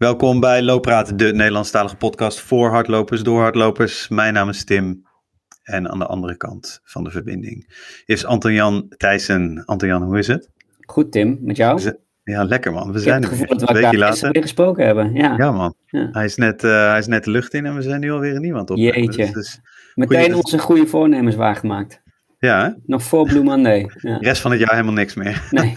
Welkom bij Looppraat, de Nederlandstalige podcast voor hardlopers, door hardlopers. Mijn naam is Tim en aan de andere kant van de verbinding is Anton-Jan Thijssen. Anton-Jan, hoe is het? Goed Tim, met jou? Ja, lekker man. We Ik zijn het gevoel dat een we elkaar weer gesproken hebben. Ja, Ja man, Ja. Hij, is net, eh, hij is net de lucht in en we zijn nu alweer een niemand op. Jeetje. Dus, dus- meteen onze goede voornemens waargemaakt. Ja, hè? Nog voor Blue Monday. Ja. de rest van het jaar helemaal niks meer. Nee.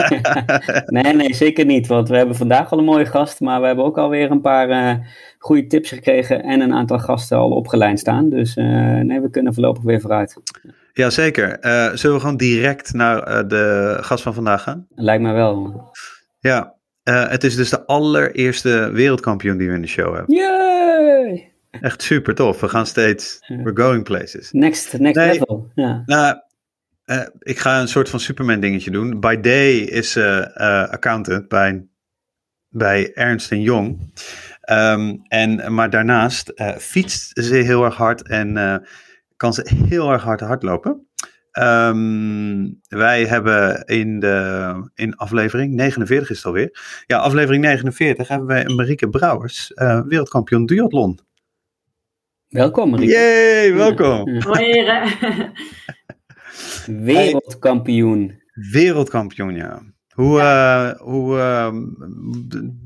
nee, nee, zeker niet. Want we hebben vandaag al een mooie gast, maar we hebben ook alweer een paar eh goede tips gekregen en een aantal gasten al opgeleid staan. Dus eh, nee, we kunnen voorlopig weer vooruit. Jazeker. Eh zullen we gewoon direct naar de gast van vandaag gaan? Lijkt me wel. Ja, het is dus de allereerste wereldkampioen die we in de show hebben. Yay! Echt super tof. We gaan steeds, we're going places. Next, next Nee. level. Ja. Nou, eh, ik ga een soort van Superman dingetje doen. By day is ze eh, accountant bij, bij Ernst Jong. Ehm, en, maar daarnaast eh, fietst ze heel erg hard en eh, kan ze heel erg hard hardlopen. Ehm, wij hebben in, de, in aflevering 49 is het alweer. Ja, aflevering 49 hebben wij Marieke Brouwers, eh, wereldkampioen duathlon. Welkom, Marieke. Yay, welkom. Hoi heren. Wereldkampioen. Wereldkampioen, ja. Hoe, eh, hoe eh,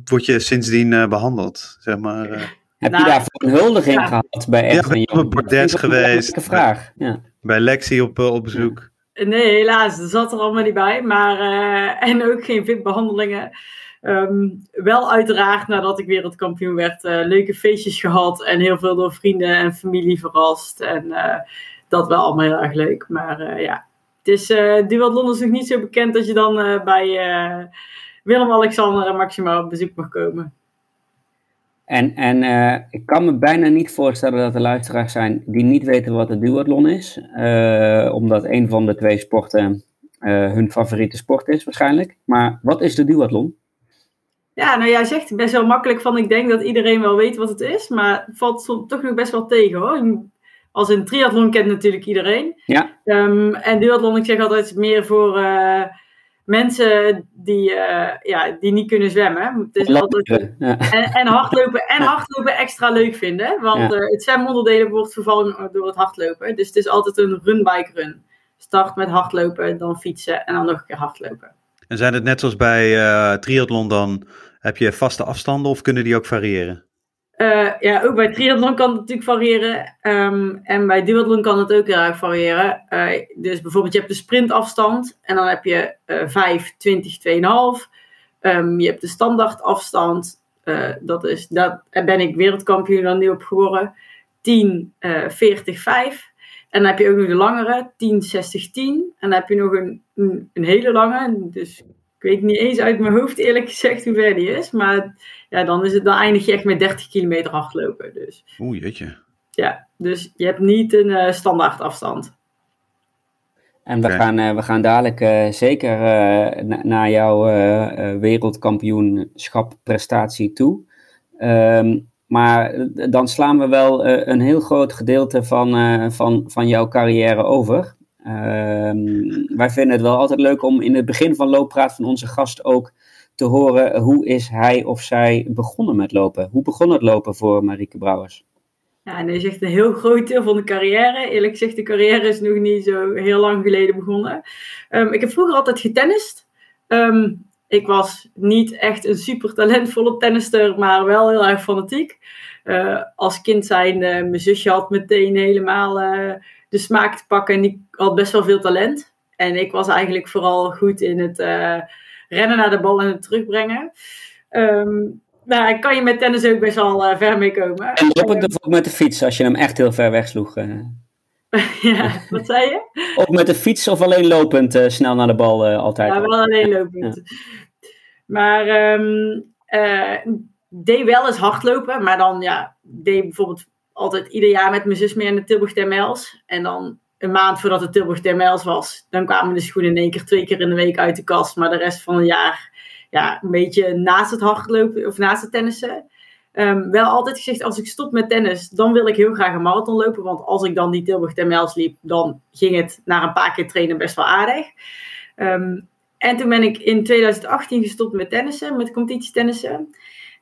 word je sindsdien eh, behandeld? Zeg maar, eh, Heb Nou, je daarvoor een huldiging ja. gehad bij Ja, Ernst ik ben op een bordes een geweest. belangrijke vraag. Ja. bij Lexi op, op bezoek. Nee, helaas, dat zat er allemaal niet bij. Maar, eh, en ook geen VIP-behandelingen. Ehm, wel uiteraard, nadat ik wereldkampioen werd, eh, leuke feestjes gehad. En heel veel door vrienden en familie verrast. En eh, dat wel allemaal heel erg leuk. Maar eh, ja, het is, eh duathlon is nog niet zo bekend dat je dan eh, bij Willem-Alexander en Maxima op bezoek mag komen. En, en ik kan me bijna niet voorstellen dat er luisteraars zijn die niet weten wat de duathlon is. omdat een van de twee sporten hun favoriete sport is waarschijnlijk. Maar wat is de duathlon? Ja, nou jij zegt best wel makkelijk van ik denk dat iedereen wel weet wat het is, maar het valt toch nog best wel tegen hoor. Als een triathlon kent natuurlijk iedereen. Ja. Ehm, en duathlon, ik zeg altijd meer voor eh, mensen die, eh, ja, die niet kunnen zwemmen. Is altijd, Ja. en, en hardlopen en hardlopen extra leuk vinden. Want Ja. eh, het zwemonderdelen wordt vervangen door het hardlopen. Dus het is altijd een run-bike run. Start met hardlopen, dan fietsen en dan nog een keer hardlopen. En zijn het net zoals bij eh, triathlon dan, heb je vaste afstanden of kunnen die ook variëren? Eh, ja, ook bij triathlon kan het natuurlijk variëren. Ehm, en bij duathlon kan het ook heel erg variëren. Eh, dus bijvoorbeeld je hebt de sprintafstand. En dan heb je eh 5, 20, 2,5. Ehm, je hebt de standaardafstand. eh dat is, daar ben ik wereldkampioen dan nu op geworden. 10, eh 40, 5. En dan heb je ook nog de langere. 10, 60, 10. En dan heb je nog een, een, een hele lange. Dus weet niet eens uit mijn hoofd eerlijk gezegd hoe ver die is. Maar ja, dan, is het, dan eindig je echt met 30 kilometer hardlopen. Dus Oeh, jeetje. ja, dus je hebt niet een eh, standaard afstand. En we, gaan, eh, we gaan dadelijk eh, zeker eh, na- naar jouw wereldkampioenschap prestatie toe. Ehm, maar dan slaan we wel eh, een heel groot gedeelte van, eh, van, van jouw carrière over. Ehm, wij vinden het wel altijd leuk om in het begin van looppraat van onze gast ook te horen hoe is hij of zij begonnen met lopen. Hoe begon het lopen voor Marieke Brouwers? Ja, en dat is echt een heel groot deel van de carrière. Eerlijk gezegd, de carrière is nog niet zo heel lang geleden begonnen. Ehm, ik heb vroeger altijd getennist. Ehm, ik was niet echt een super talentvolle tennister, maar wel heel erg fanatiek. Eh, als kind zijn, mijn zusje had meteen helemaal eh, de smaak te pakken en die had best wel veel talent. En ik was eigenlijk vooral goed in het eh, rennen naar de bal en het terugbrengen. Ehm nou, kan je met tennis ook best wel eh, ver mee komen. En lopend of ook met de fiets als je hem echt heel ver wegsloeg? eh? ja, wat zei je? Of met de fiets of alleen lopend snel naar de bal altijd? Ja, wel alleen lopend. Maar ehm eh, deed wel eens hardlopen, maar dan ja, deed bijvoorbeeld altijd ieder jaar met mijn zus mee aan de Tilburg Termels. En dan een maand voordat de Tilburg Termels was, dan kwamen de schoenen in één keer twee keer in de week uit de kast. Maar de rest van het jaar ja, een beetje naast het hardlopen of naast het tennissen. Ehm, wel altijd gezegd, als ik stop met tennis, dan wil ik heel graag een marathon lopen. Want als ik dan die Tilburg Termels liep, dan ging het na een paar keer trainen best wel aardig. Ehm, en toen ben ik in 2018 gestopt met tennissen, met competitietennissen.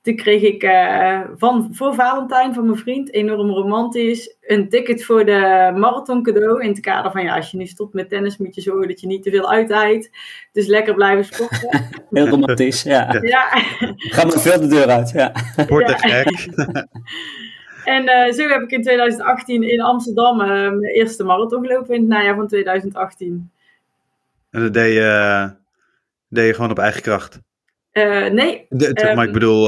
Toen kreeg ik uh, van, voor Valentijn van mijn vriend, enorm romantisch, een ticket voor de marathon cadeau. In het kader van, ja, als je nu stopt met tennis, moet je zorgen dat je niet te veel uitrijdt. Dus lekker blijven sporten. Heel romantisch, ja. ja. Ga maar veel de deur uit, ja. Wordt gek. En uh, zo heb ik in 2018 in Amsterdam uh, mijn eerste marathon gelopen in het najaar van 2018. En dat deed je, deed je gewoon op eigen kracht? Uh, nee. De, um, maar ik bedoel,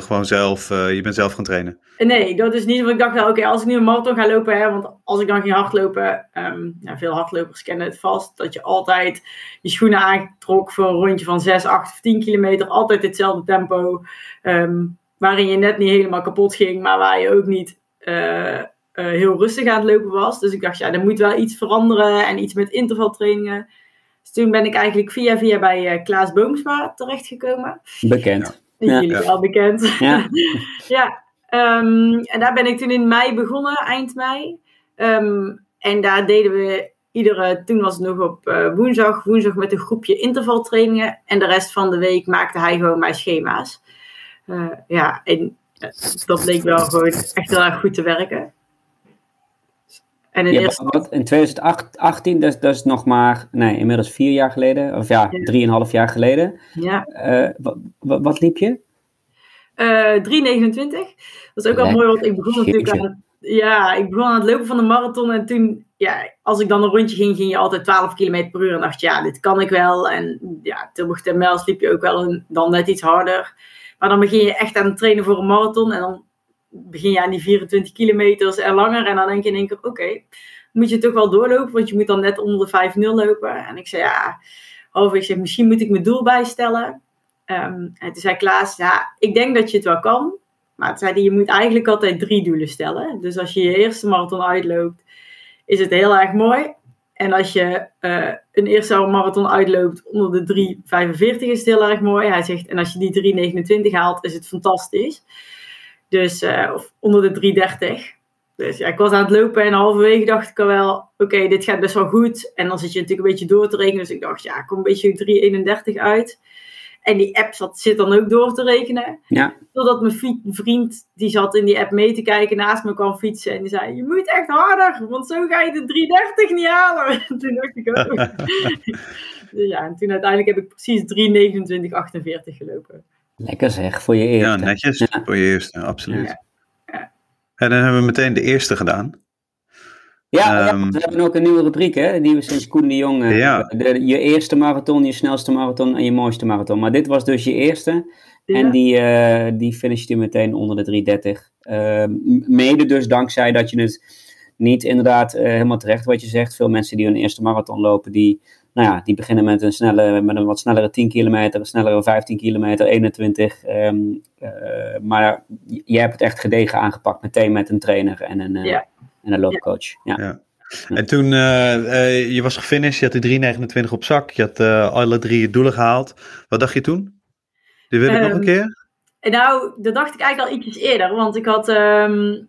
gewoon zelf, je bent zelf gaan trainen? Nee, dat is niet. Want ik dacht wel, oké, als ik nu een marathon ga lopen, hè, want als ik dan ging hardlopen, um, ja, veel hardlopers kennen het vast, dat je altijd je schoenen aantrok voor een rondje van 6, 8 of 10 kilometer, altijd hetzelfde tempo. Um, waarin je net niet helemaal kapot ging, maar waar je ook niet heel rustig aan het lopen was. Dus ik dacht, ja, er moet wel iets veranderen en iets met intervaltrainingen. Dus toen ben ik eigenlijk via via bij uh, Klaas Boomsma terechtgekomen. Bekend. Ja. Jullie wel bekend. Ja. ja um, en daar ben ik toen in mei begonnen, eind mei. Um, en daar deden we iedere, toen was het nog op uh, woensdag, woensdag met een groepje intervaltrainingen. En de rest van de week maakte hij gewoon mijn schema's. Uh, ja, en dat bleek wel gewoon echt heel erg goed te werken. En in, ja, eerste... wat, in 2018, dat, dat is nog maar, nee, inmiddels vier jaar geleden, of ja, ja. drieënhalf jaar geleden. Ja. Uh, wat, wat, liep je? Uh, 3,29. Dat is ook wel mooi, want ik begon natuurlijk aan het, ja, ik begon aan het lopen van de marathon en toen, ja, als ik dan een rondje ging, ging je altijd 12 km per uur en dacht, ja, dit kan ik wel. En ja, Tilburg ten Mels liep je ook wel een, dan net iets harder. Maar dan begin je echt aan het trainen voor een marathon. En dan begin je aan die 24 kilometers en langer. En dan denk je in één keer, oké, moet je toch wel doorlopen. Want je moet dan net onder de 5-0 lopen. En ik zei, ja, over, ik zeg, misschien moet ik mijn doel bijstellen. Um, en toen zei Klaas, ja, ik denk dat je het wel kan. Maar toen zei je moet eigenlijk altijd drie doelen stellen. Dus als je je eerste marathon uitloopt, is het heel erg mooi. En als je uh, een eerste marathon uitloopt onder de 3,45 is het heel erg mooi. Hij zegt, en als je die 3,29 haalt, is het fantastisch. Dus, uh, of onder de 3,30. Dus ja, ik was aan het lopen en halverwege dacht ik al wel, oké, okay, dit gaat best wel goed. En dan zit je natuurlijk een beetje door te rekenen. Dus ik dacht, ja, ik kom een beetje 3,31 uit. En die app zat, zit dan ook door te rekenen. Ja. Totdat mijn vriend, die zat in die app mee te kijken, naast me kwam fietsen. En die zei, je moet echt harder, want zo ga je de 330 niet halen. toen dacht ik ook. dus ja, en toen uiteindelijk heb ik precies 329,48 gelopen. Lekker zeg, voor je eerste. Ja, netjes, ja. voor je eerste, absoluut. Ja. Ja. En dan hebben we meteen de eerste gedaan. Ja, um, we hebben ook een nieuwe rubriek, hè, die we sinds Koen de Jong uh, ja. de, je eerste marathon, je snelste marathon en je mooiste marathon. Maar dit was dus je eerste. Ja. En die, uh, die finishte meteen onder de 330. Uh, mede dus dankzij dat je het niet inderdaad uh, helemaal terecht wat je zegt. Veel mensen die hun eerste marathon lopen, die, nou ja, die beginnen met een, snelle, met een wat snellere 10 kilometer, een snellere 15 kilometer, 21. Um, maar je hebt het echt gedegen aangepakt, meteen met een trainer en een... Ja en een loopcoach. Ja. ja. En toen uh, uh, je was gefinished, je had de 3,29 op zak, je had uh, alle drie doelen gehaald. Wat dacht je toen? Die wil ik um, nog een keer? Nou, dat dacht ik eigenlijk al ietsjes eerder, want ik had um,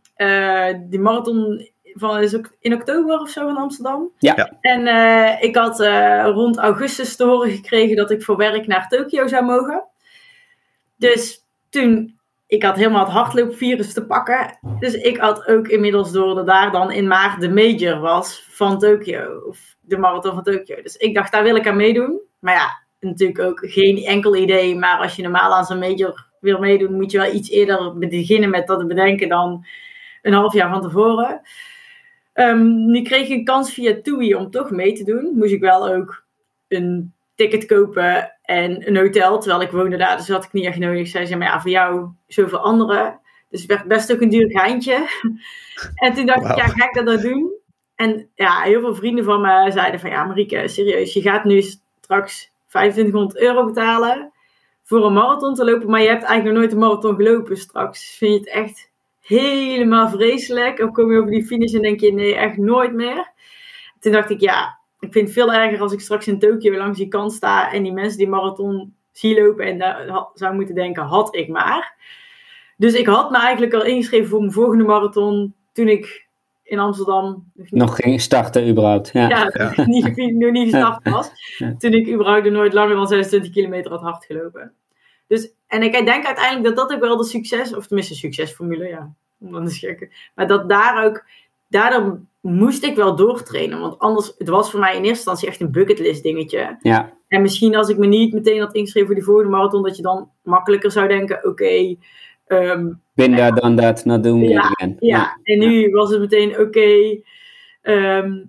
die marathon van is ook in oktober of zo in Amsterdam. Ja. En ik had rond augustus te horen gekregen dat ik voor werk naar Tokio zou mogen. Dus toen ik had helemaal het hardloopvirus te pakken. Dus ik had ook inmiddels door dat daar dan in maart de major was van Tokio. Of de marathon van Tokio. Dus ik dacht, daar wil ik aan meedoen. Maar ja, natuurlijk ook geen enkel idee. Maar als je normaal aan zo'n major wil meedoen, moet je wel iets eerder beginnen met dat te bedenken dan een half jaar van tevoren. Um, nu kreeg ik een kans via TUI om toch mee te doen. Moest ik wel ook een ticket kopen en een hotel. Terwijl ik woonde daar, dus had ik niet echt nodig. Zij zei, maar ja, voor jou zoveel anderen. Dus het werd best ook een duur geintje. en toen dacht wow. ik, ja, ga ik dat dan doen? En ja, heel veel vrienden van me zeiden van, ja Marieke, serieus, je gaat nu straks 2500 euro betalen voor een marathon te lopen, maar je hebt eigenlijk nog nooit een marathon gelopen straks. Vind je het echt helemaal vreselijk? Of kom je over die finish en denk je, nee, echt nooit meer? Toen dacht ik, ja, ik vind het veel erger als ik straks in Tokio langs die kant sta en die mensen die marathon zie lopen en daar zou moeten denken, had ik maar. Dus ik had me eigenlijk al ingeschreven voor mijn volgende marathon toen ik in Amsterdam... Nog, nog ging starten überhaupt. Ja, ja, ja. Niet, nog niet gestart was. Ja. Toen ik überhaupt nooit langer dan 26 kilometer had hard gelopen. Dus, en ik denk uiteindelijk dat dat ook wel de succes, of tenminste succesformule, ja, om dan te checken. Maar dat daar ook, daardoor moest ik wel doortrainen. Want anders, het was voor mij in eerste instantie echt een bucketlist dingetje. Ja. En misschien als ik me niet meteen had ingeschreven voor die volgende marathon, dat je dan makkelijker zou denken, oké, okay, um, Bin daar dan dat, not doen ja, again. Ja, en nu was het meteen, oké, ehm,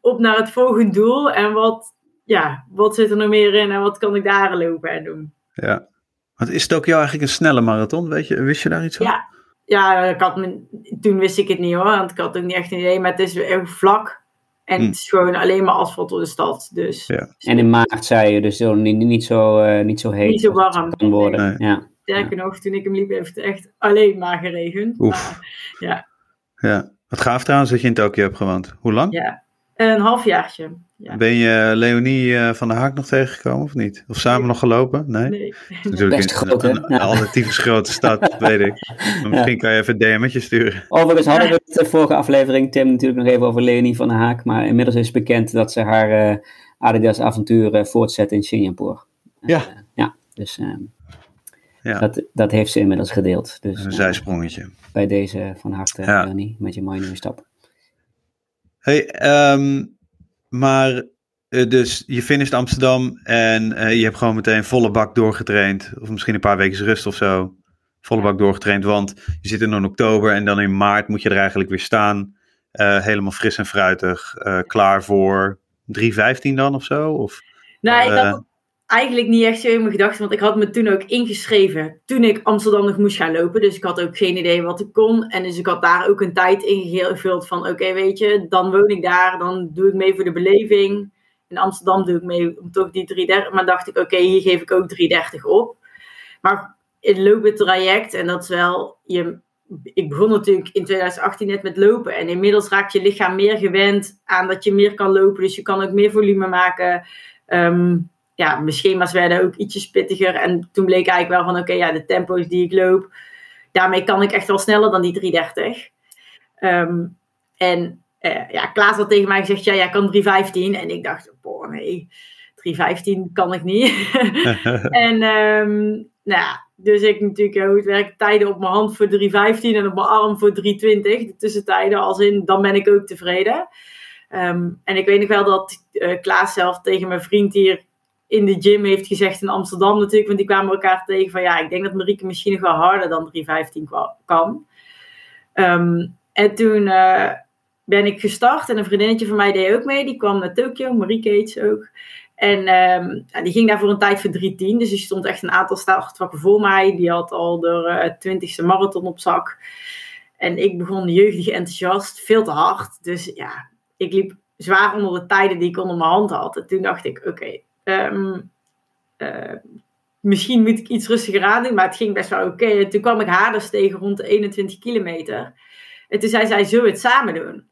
op naar het volgende doel. En wat, ja, wat zit er nog meer in en wat kan ik daar lopen en doen. Ja. Want is het ook jou eigenlijk een snelle marathon? Weet je, wist je daar iets van? Ja, ja ik had me, toen wist ik het niet hoor, want ik had ook niet echt een idee. Maar het is erg vlak. En Hm. het is gewoon alleen maar asfalt door de stad. Dus Ja. En in maart zei je dus zo, niet, niet, zo, eh, niet zo heet Niet zo warm. kan worden. Nee. Ja. sterker nog, toen ik hem liep, heeft het echt alleen maar geregend. Oef. Maar, ja, Ja. Wat gaaf trouwens dat je in Tokio hebt gewoond. Hoe lang? ja, een halfjaartje. Ja. Ben je Leonie eh, van der Haak nog tegengekomen of niet? Of samen Nee. nog gelopen? Nee? Nee. Natuurlijk Best een- groot, hè? een, een, Ja. alternatieve grote stad, dat weet ik. Maar misschien kan je even een DM'tje sturen. Overigens hadden we het de vorige aflevering, Tim, natuurlijk nog even over Leonie van der Haak. Maar inmiddels is bekend dat ze haar eh, Adidas-avontuur eh, voortzet in Singapore. Ja. Ja, dus Ja. dat, dat heeft ze inmiddels gedeeld. Dus Een zijsprongetje. bij deze van harte, Ja. Leonie, met je mooie nieuwe stap. Hey, ehm, maar eh, dus je finisht Amsterdam en eh, je hebt gewoon meteen volle bak doorgetraind. Of misschien een paar weken rust of zo. Volle bak doorgetraind, want je zit in oktober en dan in maart moet je er eigenlijk weer staan. Eh, helemaal fris en fruitig. klaar voor 3.15 dan of zo? Of, Nou, ik had eigenlijk niet echt zo in mijn gedachten, want ik had me toen ook ingeschreven toen ik Amsterdam nog moest gaan lopen. Dus ik had ook geen idee wat ik kon. En dus ik had daar ook een tijd ingevuld van, oké, weet je, dan woon ik daar, dan doe ik mee voor de beleving. In Amsterdam doe ik mee om toch die 330. Maar dacht ik, oké, hier geef ik ook 330 op. Maar het lopen traject, en dat is wel, je, ik begon natuurlijk in 2018 net met lopen. En inmiddels raakt je lichaam meer gewend aan dat je meer kan lopen. Dus je kan ook meer volume maken. Ehm, ja, mijn schema's werden ook ietsjes pittiger. En toen bleek eigenlijk wel van, oké, ja, de tempo's die ik loop, daarmee kan ik echt wel sneller dan die 330. Ehm, en eh, ja, Klaas had tegen mij gezegd, ja, jij kan 315. En ik dacht, boah, nee, 315 kan ik niet. en ehm, nou ja, dus ik natuurlijk, hoe het werkt, tijden op mijn hand voor 315 en op mijn arm voor 320. De tussentijden, als in, dan ben ik ook tevreden. Ehm, en ik weet nog wel dat eh, Klaas zelf tegen mijn vriend hier in de gym heeft gezegd in Amsterdam natuurlijk, want die kwamen elkaar tegen van ja, ik denk dat Marieke misschien nog wel harder dan 315 kwa- kan. Ehm, en toen eh, ben ik gestart en een vriendinnetje van mij deed ook mee, die kwam naar Tokio, Marieke heet ook. En ehm, die ging daar voor een tijd voor 310, dus die stond echt een aantal startvakken voor mij. Die had al de twintigste marathon op zak. En ik begon jeugdig enthousiast, veel te hard. Dus ja, ik liep zwaar onder de tijden die ik onder mijn hand had. En toen dacht ik, oké, ehm, eh, misschien moet ik iets rustiger aan doen, maar het ging best wel oké. En toen kwam ik haar dus tegen rond de 21 kilometer. En toen zei zij, zullen we het samen doen?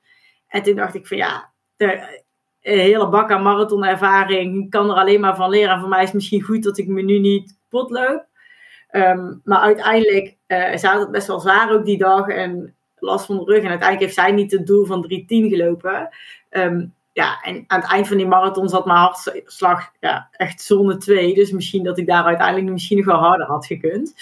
En toen dacht ik van ja, een hele bak aan marathonervaring, ik kan er alleen maar van leren. En voor mij is het misschien goed dat ik me nu niet pot loop. Ehm, maar uiteindelijk uh, het best wel zwaar ook die dag en last van de rug. En uiteindelijk heeft zij niet het doel van 310 gelopen. Ehm, ja, en aan het eind van die marathon zat mijn hartslag ja, echt zone 2. Dus misschien dat ik daar uiteindelijk misschien nog wel harder had gekund.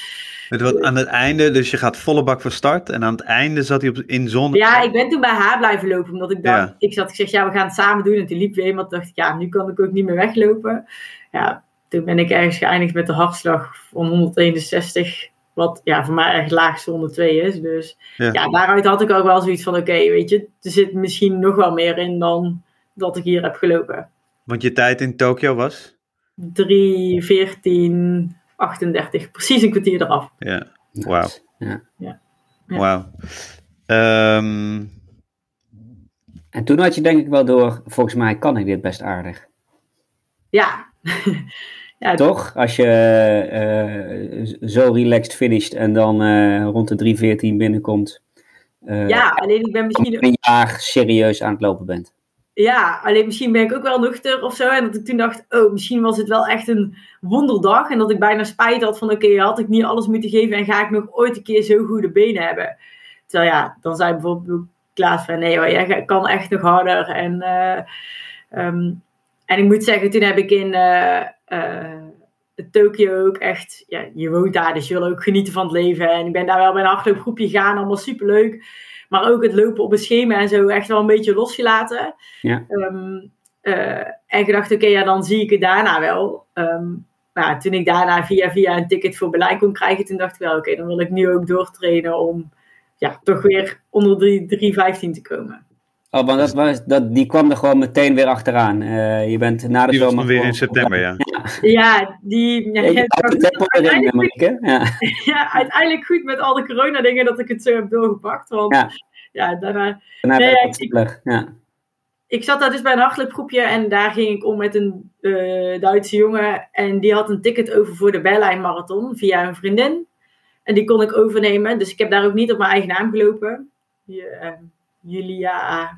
Wat aan het einde, dus je gaat volle bak van start. En aan het einde zat hij op, in zon. Ja, ik ben toen bij haar blijven lopen. Omdat ik dacht, Ja. ik zat gezegd, ja, we gaan het samen doen. En toen liep weer iemand. dacht ik, ja, nu kan ik ook niet meer weglopen. Ja, toen ben ik ergens geëindigd met de hartslag van 161. Wat ja, voor mij echt laag zone 2 is. Dus Ja. ja. daaruit had ik ook wel zoiets van: oké, weet je, er zit misschien nog wel meer in dan dat ik hier heb gelopen. Want je tijd in Tokio was? 3, 14, 38. Precies een kwartier eraf. Ja, wauw. Ja. Ja. Wauw. Ehm, En toen had je denk ik wel door, volgens mij kan ik dit best aardig. Ja. ja Toch? Als je eh, zo relaxed finisht en dan eh, rond de 3.14 binnenkomt. eh, ja, alleen ik ben misschien. een jaar serieus aan het lopen bent. Ja, alleen misschien ben ik ook wel nuchter of zo. En dat ik toen dacht, oh, misschien was het wel echt een wonderdag. En dat ik bijna spijt had van, oké, had ik niet alles moeten geven en ga ik nog ooit een keer zo goede benen hebben. Terwijl ja, dan zei bijvoorbeeld Klaas van, nee hoor, jij kan echt nog harder. En, eh, ehm, en ik moet zeggen, toen heb ik in, eh, Tokio ook echt, ja, je woont daar, dus je wil ook genieten van het leven. En ik ben daar wel bij een hardloopgroepje gegaan, allemaal superleuk. Maar ook het lopen op een schema en zo echt wel een beetje losgelaten. Ja. Ehm, eh, en gedacht, oké, ja, dan zie ik het daarna wel. Ehm, maar toen ik daarna via via een ticket voor Berlijn kon krijgen, toen dacht ik wel, oké, dan wil ik nu ook doortrainen om ja, toch weer onder de 3.15 te komen. Oh, want dat was, dat, die kwam er gewoon meteen weer achteraan. Eh, je bent na de Die was zomer dan weer in september, ja. Ja, die... Ja, uiteindelijk, Marieke. Ja. ja, uiteindelijk goed met al de corona dingen dat ik het zo heb doorgepakt. Want Ja. ja, daarna... Daarna Nee, werd het ik- soepeler, Ja. ik zat daar dus bij een hardloopgroepje en daar ging ik om met een eh, Duitse jongen. En die had een ticket over voor de Berlijn Marathon via een vriendin. En die kon ik overnemen. Dus ik heb daar ook niet op mijn eigen naam gelopen. Die, eh, Julia,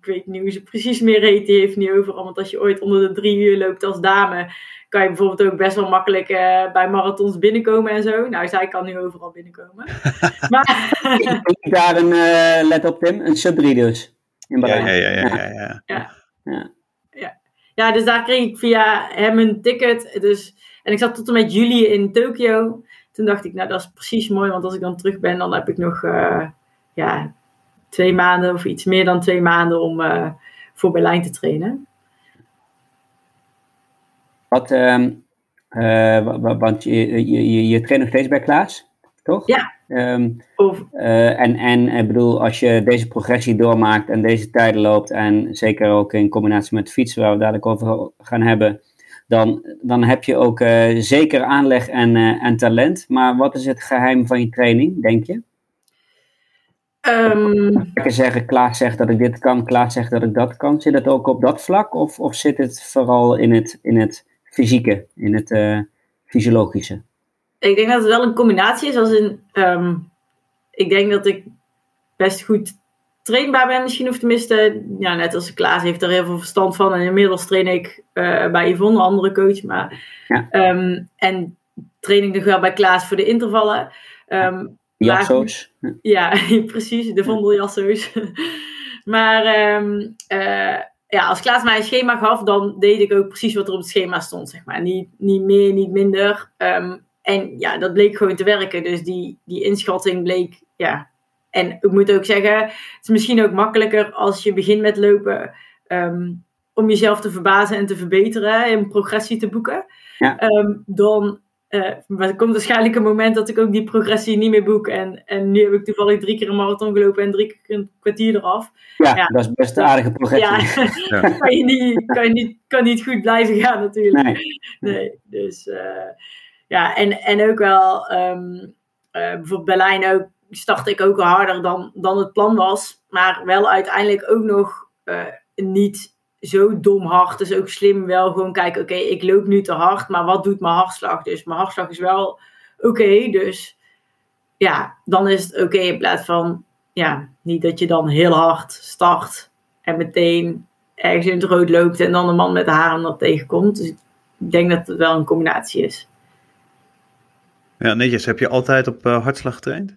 ik weet niet hoe ze precies meer heet, die heeft niet overal. Want als je ooit onder de drie uur loopt als dame, kan je bijvoorbeeld ook best wel makkelijk eh, bij marathons binnenkomen en zo. Nou, zij kan nu overal binnenkomen. maar daar een, eh, let op Tim, een sub 3 dus. In Ja, ja, ja, ja, ja, ja. Ja. Ja, dus daar kreeg ik via hem een ticket. Dus, en ik zat tot en met juli in Tokio. Toen dacht ik, nou dat is precies mooi, want als ik dan terug ben, dan heb ik nog eh, ja, twee maanden of iets meer dan twee maanden om eh, voor Berlijn te trainen. Wat, ehm, eh, wa- wa- want je, je, je, je traint nog steeds bij Klaas, toch? Ja. Ehm, Of, eh, en, en ik bedoel, als je deze progressie doormaakt en deze tijden loopt, en zeker ook in combinatie met fietsen, waar we dadelijk over gaan hebben, dan, dan heb je ook zeker aanleg en, en talent. Maar wat is het geheim van je training, denk je? Ehm, Lekker zeggen, Klaas zegt dat ik dit kan, Klaas zegt dat ik dat kan. Zit het ook op dat vlak of, of zit het vooral in het, in het fysieke, in het eh, fysiologische? ik denk dat het wel een combinatie is. Als in, ehm, ik denk dat ik best goed trainbaar ben misschien. Of tenminste, ja, net als Klaas heeft er heel veel verstand van. En inmiddels train ik eh, bij Yvonne, een andere coach. Maar, Ja. ehm, en train ik nog wel bij Klaas voor de intervallen. Maar- Jasso's? ja, precies, de vondeljasso's. maar ehm, eh, ja, als Klaas mij een schema gaf, dan deed ik ook precies wat er op het schema stond, zeg maar. Niet, niet meer, niet minder. Ehm, en ja, dat bleek gewoon te werken. Dus die, die inschatting bleek, ja. En ik moet ook zeggen, het is misschien ook makkelijker als je begint met lopen, ehm, om jezelf te verbazen en te verbeteren en progressie te boeken. Ja. Dan eh, maar er komt waarschijnlijk een moment dat ik ook die progressie niet meer boek. En, en nu heb ik toevallig drie keer een marathon gelopen en drie keer een kwartier eraf. Ja, Ja. dat is best een aardige progressie. Ja, Ja. kan, je niet, kan, je niet, kan niet goed blijven gaan natuurlijk. Nee. Nee, dus eh, ja, en, en ook wel, eh, bijvoorbeeld Berlijn ook, startte ik ook harder dan, dan het plan was. Maar wel uiteindelijk ook nog niet zo dom hard. Dus ook slim wel gewoon kijken, oké, ik loop nu te hard, maar wat doet mijn hartslag? Dus mijn hartslag is wel oké, dus ja, dan is het oké in plaats van, ja, niet dat je dan heel hard start en meteen ergens in het rood loopt en dan een man met de haren dat tegenkomt. Dus ik denk dat het wel een combinatie is. Ja, netjes. Heb je altijd op eh, hartslag getraind?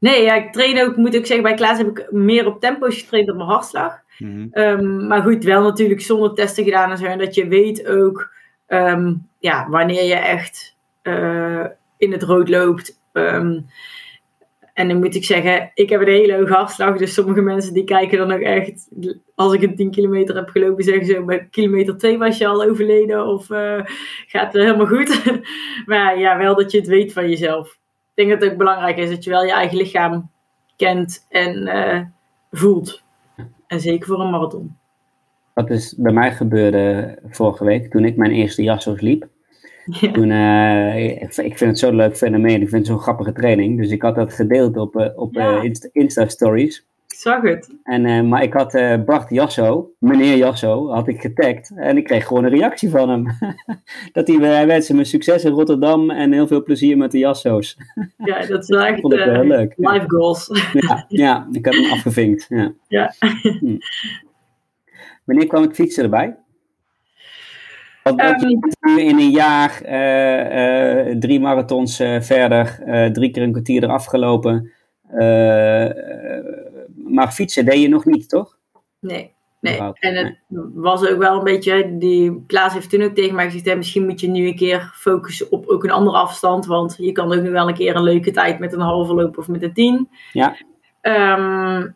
Nee, ja, ik train ook, moet ik zeggen, bij Klaas heb ik meer op tempo's getraind dan mijn hartslag. Mhm. Ehm, maar goed, wel natuurlijk zonder testen gedaan en zo. En dat je weet ook ehm, ja, wanneer je echt eh, in het rood loopt. Ehm, en dan moet ik zeggen, ik heb een hele hoge hartslag. Dus sommige mensen die kijken dan ook echt... Als ik een 10 kilometer heb gelopen, zeggen ze... Bij kilometer 2 was je al overleden of eh, gaat het helemaal goed. maar ja, wel dat je het weet van jezelf. Ik denk dat het ook belangrijk is dat je wel je eigen lichaam kent en eh, voelt. En zeker voor een marathon. Wat is bij mij gebeurde vorige week, toen ik mijn eerste jasso's liep. Ja. Toen, eh, ik ik vind het zo'n leuk fenomeen, ik vind het zo'n grappige training. Dus ik had dat gedeeld op, eh, op Ja. Insta- Insta-stories. Zag het. En, eh, maar ik had eh, Bart Jasso, meneer Jasso, had ik getagd. En ik kreeg gewoon een reactie van hem. dat hij, hij wenste me succes in Rotterdam en heel veel plezier met de Jasso's. Ja, dat is wel echt Vond ik wel eh, heel leuk. Life goals. Ja, ja, ik had hem afgevinkt. Ja. Ja. Hm. Wanneer kwam het fietsen erbij? Want je Ehm. nu in een jaar eh, eh, drie marathons eh, verder, eh, drie keer een kwartier eraf gelopen. Maar fietsen deed je nog niet, toch? Nee. Nee, en het was ook wel een beetje, die Klaas heeft toen ook tegen mij gezegd, hè, misschien moet je nu een keer focussen op ook een andere afstand, want je kan ook nu wel een keer een leuke tijd met een halve loop of met een tien. Ja. Ehm,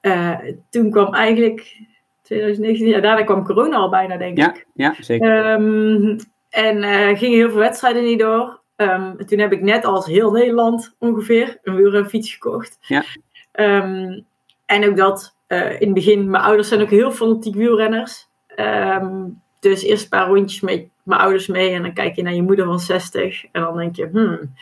eh, toen kwam eigenlijk 2019, ja, daarna kwam corona al bijna, denk Ja, ik. ja, zeker. Ehm, en eh, gingen heel veel wedstrijden niet door. Ehm, toen heb ik net als heel Nederland ongeveer een wielrenfiets gekocht. Ja. Ehm, en ook dat eh, in het begin, mijn ouders zijn ook heel fanatiek wielrenners. Ehm, dus eerst een paar rondjes met mijn ouders mee en dan kijk je naar je moeder van 60. En dan denk je, hmm,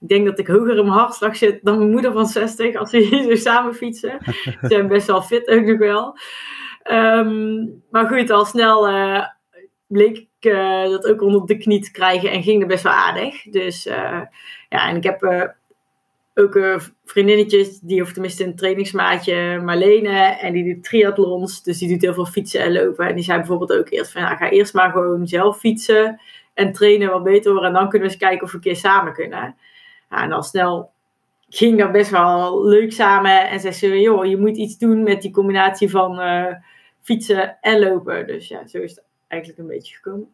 ik denk dat ik hoger in mijn hartslag zit dan mijn moeder van 60 als we hier zo samen fietsen. Ze zijn best wel fit ook nog wel. Ehm, maar goed, al snel eh, bleek ik eh, dat ook onder de knie te krijgen en ging het best wel aardig. Dus ja, en ik heb ook eh, vriendinnetjes, die of tenminste een trainingsmaatje, Marlene, en die doet triathlons. Dus die doet heel veel fietsen en lopen. En die zei bijvoorbeeld ook eerst van, ja, ga eerst maar gewoon zelf fietsen en trainen wat beter worden. En dan kunnen we eens kijken of we een keer samen kunnen. Ja, en al snel ging dat best wel leuk samen. En zei ze, joh, je moet iets doen met die combinatie van eh, fietsen en lopen. Dus ja, zo is het eigenlijk een beetje gekomen.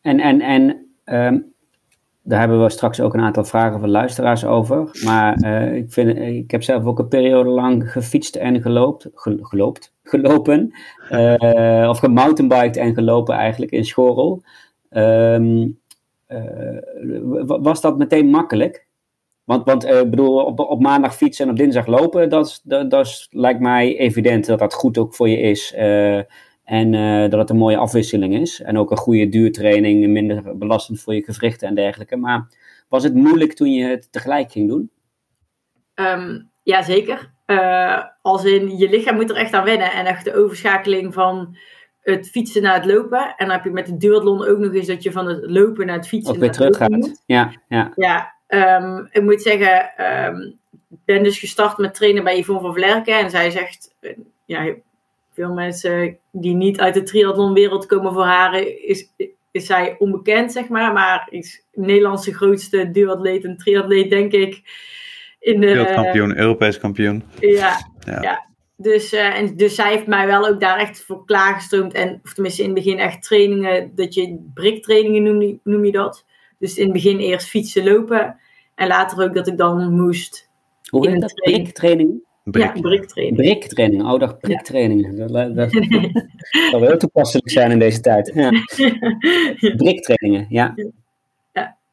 En, en, en ehm, daar hebben we straks ook een aantal vragen van luisteraars over. Maar eh, ik, vind, ik heb zelf ook een periode lang gefietst en geloopt, ge- geloopt, gelopen. eh, of gemountainbiked en gelopen eigenlijk in Schorel. Ehm, eh, wa- was dat meteen makkelijk? Want, want eh, bedoel, op, op maandag fietsen en op dinsdag lopen, dat, dat, dat lijkt mij evident dat dat goed ook voor je is. En eh, dat het een mooie afwisseling is. En ook een goede duurtraining, minder belastend voor je gewrichten en dergelijke. Maar was het moeilijk toen je het tegelijk ging doen? Ehm ja, zeker. Eh, als in, je lichaam moet er echt aan wennen. En echt de overschakeling van het fietsen naar het lopen. En dan heb je met de duathlon ook nog eens dat je van het lopen naar het fietsen Ook weer naar het terug gaat. moet. Ja, ja. Ja, ehm, ik moet zeggen, ehm, ik ben dus gestart met trainen bij Yvonne van Vlerken. En zij zegt, eh, ja, veel mensen die niet uit de triathlonwereld komen voor haar, is, is zij onbekend, zeg maar. Maar is Nederlandse grootste duatleet en triatleet, denk ik. In de, Wereldkampioen, Europees kampioen. ja, Ja. ja. Dus, eh, en, dus zij heeft mij wel ook daar echt voor klaargestoomd. En, of tenminste in het begin echt trainingen, dat je briktrainingen noem, je- noem je dat. Dus in het begin eerst fietsen, lopen. En later ook dat ik dan moest. Hoe In heet de dat? training. Briktraining? Brik. Ja, briktraining. Briktraining. Oh, dag briktraining. Dat, dat, dat zou wel heel toepasselijk zijn in deze tijd. Ja. Briktrainingen, ja.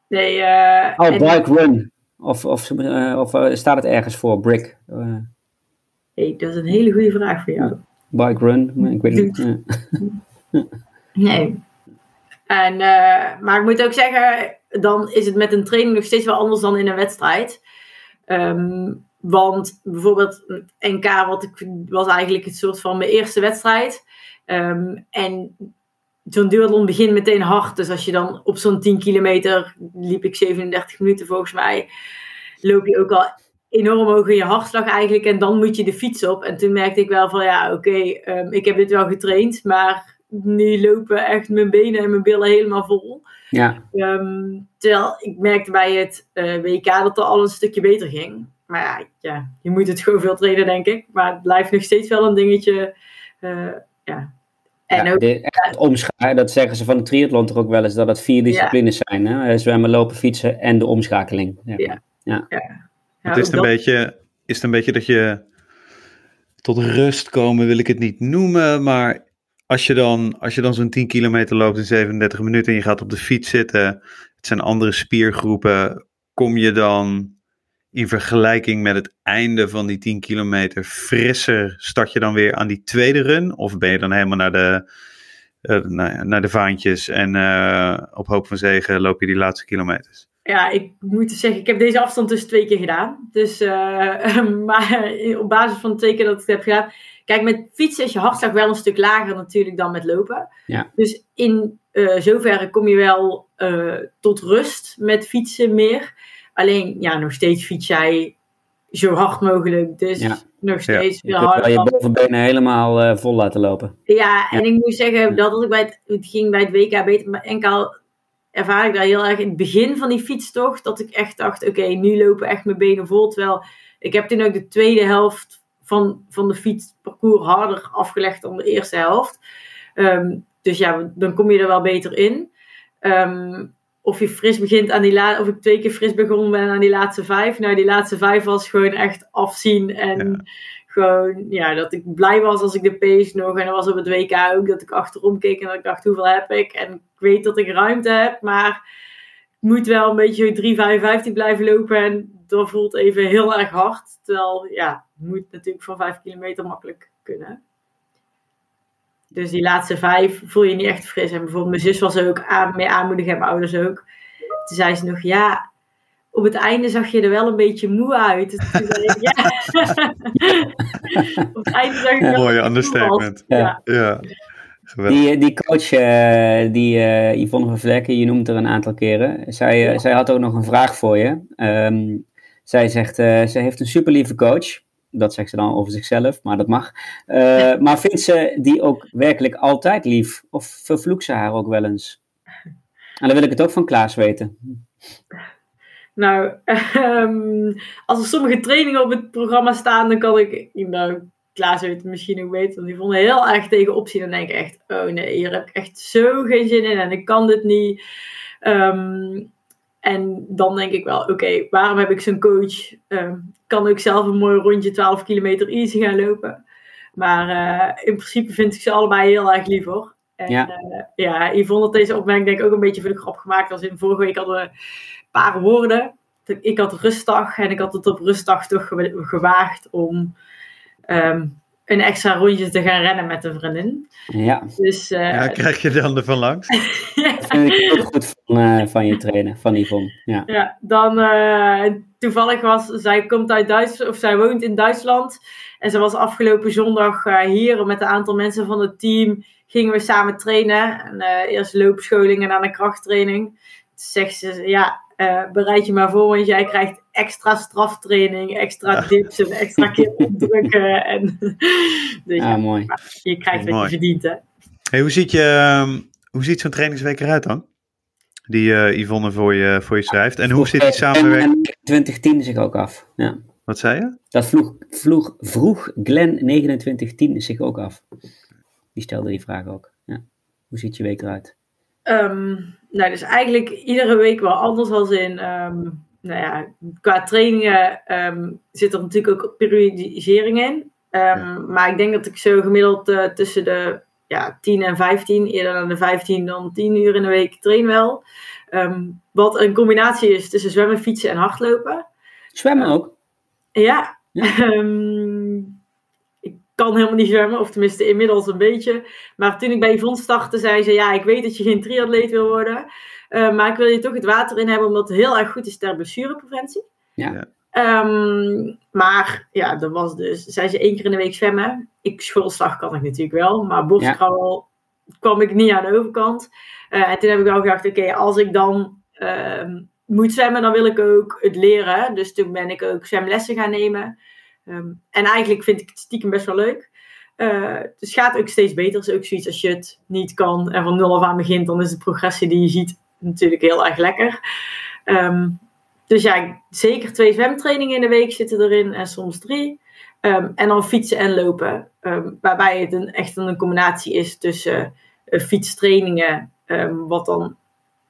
nee, eh, Oh, bike run. Of, of, eh, of eh, staat het ergens voor? Brick. Eh, hey, dat is een hele goede vraag voor jou. bike run. Maar Ik weet het niet. Ja. Nee. En, eh, maar ik moet ook zeggen, dan is het met een training nog steeds wel anders dan in een wedstrijd. Ehm, want bijvoorbeeld NK wat ik, was eigenlijk het soort van mijn eerste wedstrijd. Ehm, en zo'n duathlon begint meteen hard. Dus als je dan op zo'n 10 kilometer, liep ik 37 minuten volgens mij, loop je ook al enorm hoog in je hartslag eigenlijk. En dan moet je de fiets op. En toen merkte ik wel van ja, oké, ehm, ik heb dit wel getraind, maar nu lopen echt mijn benen en mijn billen helemaal vol. ja. Ehm, terwijl ik merkte bij het eh, WK dat het al een stukje beter ging. Maar ja, ja, je moet het gewoon veel trainen, denk ik. Maar het blijft nog steeds wel een dingetje. eh, ja. En Ja, ook, de, echt het omscha- dat zeggen ze van de triathlon toch ook wel eens, dat het vier disciplines zijn. Hè? Eh, Zwemmen, lopen, fietsen en de omschakeling. Ja. ja, het is, een dat- beetje, is het een beetje dat je tot rust komen, wil ik het niet noemen. Maar als je dan, als je dan zo'n 10 kilometer loopt in 37 minuten en je gaat op de fiets zitten, het zijn andere spiergroepen, kom je dan in vergelijking met het einde van die 10 kilometer frisser, start je dan weer aan die tweede run? Of ben je dan helemaal naar de, eh, naar, naar de vaantjes en eh, op hoop van zegen loop je die laatste kilometers? Ja, ik moet zeggen, ik heb deze afstand dus twee keer gedaan. Dus, eh, maar op basis van de twee keer dat ik het heb gedaan. Kijk, met fietsen is je hartslag wel een stuk lager natuurlijk dan met lopen. Ja. Dus in eh, zoverre kom je wel eh, tot rust met fietsen meer. Alleen, ja, nog steeds fiets jij zo hard mogelijk. Dus Ja. nog steeds Je veel harder. je bovenbenen helemaal eh, vol laten lopen. Ja, en Ja. ik moet zeggen, dat ik bij het, het ging bij het WK beter, maar enkel ervaar ik daar heel erg in het begin van die fietstocht, dat ik echt dacht, oké, nu lopen echt mijn benen vol. Terwijl, ik heb toen ook de tweede helft van, van de fietsparcours harder afgelegd dan de eerste helft. Ehm, dus ja, dan kom je er wel beter in. Ehm, of je fris begint aan die laatste, of ik twee keer fris begonnen ben aan die laatste vijf. Nou, die laatste vijf was gewoon echt afzien. En gewoon, ja, dat ik blij was als ik de pace nog. En dat was op het WK ook, dat ik achterom keek en dat ik dacht, hoeveel heb ik? En ik weet dat ik ruimte heb, maar ik moet wel een beetje 3,55 blijven lopen. En dat voelt even heel erg hard. Terwijl, ja, moet natuurlijk van 5 kilometer makkelijk kunnen. Dus die laatste vijf voel je niet echt fris. En bijvoorbeeld mijn zus was ook aan, meer aanmoedigd en mijn ouders ook. Toen zei ze nog, ja, op het einde zag je er wel een beetje moe uit. ik, ja. op het einde zag ik wel Mooie understatement. Ja. ja. Die, die coach, uh, die uh, Yvonne van Vlekken, je noemt er een aantal keren. Zij, uh, zij had ook nog een vraag voor je. Um, zij zegt, zij heeft een super lieve coach. Dat zegt ze dan over zichzelf, maar dat mag. maar vindt ze die ook werkelijk altijd lief? Of vervloekt ze haar ook wel eens? En dan wil ik het ook van Klaas weten. Nou, um, als er sommige trainingen op het programma staan, dan kan ik, nou, Klaas weet het misschien ook weten, want die vonden heel erg tegen opzien. Dan denk ik echt, oh nee, hier heb ik echt zo geen zin in en ik kan dit niet. Um, en dan denk ik wel, oké, waarom heb ik zo'n coach? Um, kan ook zelf een mooi rondje 12 kilometer easy gaan lopen. Maar uh, in principe vind ik ze allebei heel erg lief hoor. En ja, uh, ja Yvonne had deze opmerking denk ik ook een beetje voor de grap gemaakt. Als in vorige week hadden we paar woorden. Ik had rustdag en ik had het op rustdag toch gewaagd om um, een extra rondje te gaan rennen met een vriendin. Ja. Dus, uh, ja, krijg je dan ervan langs? Dat vind ik ook goed van, uh, van je trainen, van Yvonne. Ja, ja dan uh, toevallig was, zij komt uit Duitsland, of zij woont in Duitsland. En ze was afgelopen zondag hier met een aantal mensen van het team. Gingen we samen trainen. En, eerst loopscholing en dan een krachttraining. Toen zegt ze, ja, uh, bereid je maar voor, want jij krijgt extra straftraining, extra dips en extra keer opdrukken. En, dus ja, mooi. Je krijgt wat je verdient, hè. Hey, hoe ziet, je, ehm, hoe ziet zo'n trainingsweek eruit dan? Die uh, Yvonne voor je, voor je schrijft. En hoe zit die samenwerking? 2010 zich ook af, ja. Wat zei je? Dat vroeg, vroeg, vroeg Glen 2910 zich ook af. Die stelde die vraag ook. Ja. Hoe ziet je week eruit? Um, nou, dus eigenlijk iedere week wel anders als in. Um, nou ja, qua trainingen um, zit er natuurlijk ook periodisering in. Maar ik denk dat ik zo gemiddeld uh, tussen de ja, 10 en 15, eerder dan de 15 dan 10 uur in de week train wel. wat een combinatie is tussen zwemmen, fietsen en hardlopen. Zwemmen ook? Ja. ja. kan helemaal niet zwemmen, of tenminste inmiddels een beetje. Maar toen ik bij Yvonne startte, zei ze: Ja, ik weet dat je geen triatleet wil worden. Uh, maar ik wil je toch het water in hebben, omdat het heel erg goed is ter blessurepreventie. Ja. Um, maar ja, dat was dus, zei ze één keer in de week zwemmen. Ik schoolslag kan ik natuurlijk wel, maar borstkrabbel ja. kwam ik niet aan de overkant. Uh, en toen heb ik wel gedacht: Oké, als ik dan uh, moet zwemmen, dan wil ik ook het leren. Dus toen ben ik ook zwemlessen gaan nemen. Um, en eigenlijk vind ik het stiekem best wel leuk. Uh, dus gaat ook steeds beter. Is ook zoiets als je het niet kan en van nul af aan begint, dan is de progressie die je ziet natuurlijk heel erg lekker. Um, dus ja, zeker twee zwemtrainingen in de week zitten erin en soms drie. Um, en dan fietsen en lopen. waarbij het een, echt een combinatie is tussen uh, fietstrainingen, wat dan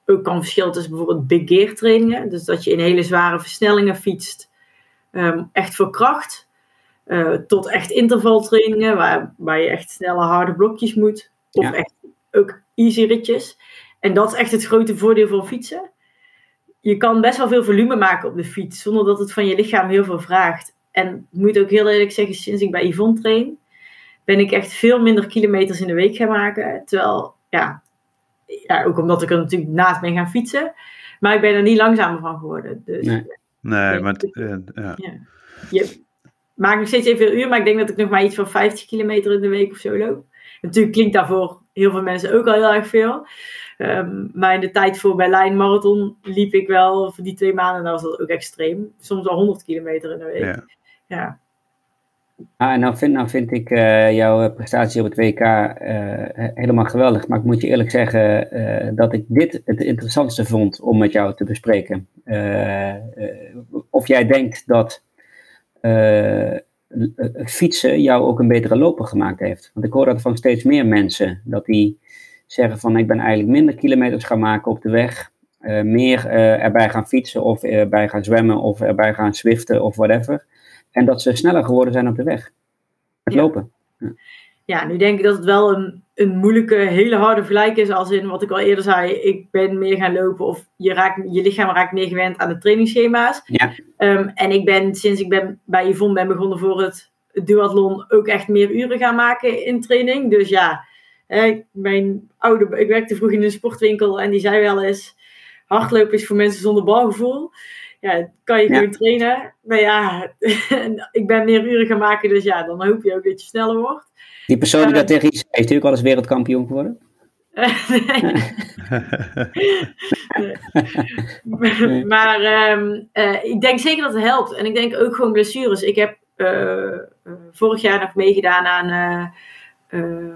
ook kan verschillen tussen bijvoorbeeld big gear trainingen. Dus dat je in hele zware versnellingen fietst. echt voor kracht. Uh, tot echt intervaltrainingen, waar, waar je echt snelle harde blokjes moet. Of echt ook easy ritjes. En dat is echt het grote voordeel van fietsen. Je kan best wel veel volume maken op de fiets, zonder dat het van je lichaam heel veel vraagt. En ik moet ook heel eerlijk zeggen, sinds ik bij Yvonne train, ben ik echt veel minder kilometers in de week gaan maken. Terwijl, ja, ja ook omdat ik er natuurlijk naast ben gaan fietsen. Maar ik ben er niet langzamer van geworden. Dus, nee. nee, maar... Uh, ja. ja. Je, maak nog steeds evenveel uur, maar ik denk dat ik nog maar iets van 50 kilometer in de week of zo loop. Natuurlijk klinkt daarvoor heel veel mensen ook al heel erg veel. Um, maar in de tijd voor Berlijn Marathon liep ik wel voor die twee maanden, dan was dat ook extreem. Soms al 100 kilometer in de week. Ja. ja. Ah, nou, vind, nou vind ik uh, jouw prestatie op het WK uh, helemaal geweldig. Maar ik moet je eerlijk zeggen uh, dat ik dit het interessantste vond om met jou te bespreken. of jij denkt dat uh, fietsen jou ook een betere loper gemaakt heeft. Want ik hoor dat van steeds meer mensen, dat die zeggen van ik ben eigenlijk minder kilometers gaan maken op de weg, uh, meer uh, erbij gaan fietsen of erbij gaan zwemmen of erbij gaan swiften of whatever. En dat ze sneller geworden zijn op de weg. Het ja. lopen. Ja. Ja. nu denk ik dat het wel een, een moeilijke, hele harde vergelijking is. Als in wat ik al eerder zei, ik ben meer gaan lopen of je, raakt, je lichaam raakt meer gewend aan de trainingsschema's. Ja. Um, en ik ben sinds ik ben bij Yvonne ben begonnen voor het duathlon ook echt meer uren gaan maken in training. Dus ja, hè, mijn oude, ik werkte vroeger in een sportwinkel en die zei wel eens, hardlopen is voor mensen zonder balgevoel ja, kan je gewoon trainen. Maar ja, ik ben meer uren gaan maken, dus ja, dan hoop je ook dat je sneller wordt. Die persoon die dat tegen je zei, heeft hij ook al eens wereldkampioen geworden? nee. nee. maar um, uh, ik denk zeker dat het helpt. En ik denk ook gewoon blessures. Ik heb uh, vorig jaar nog meegedaan aan uh,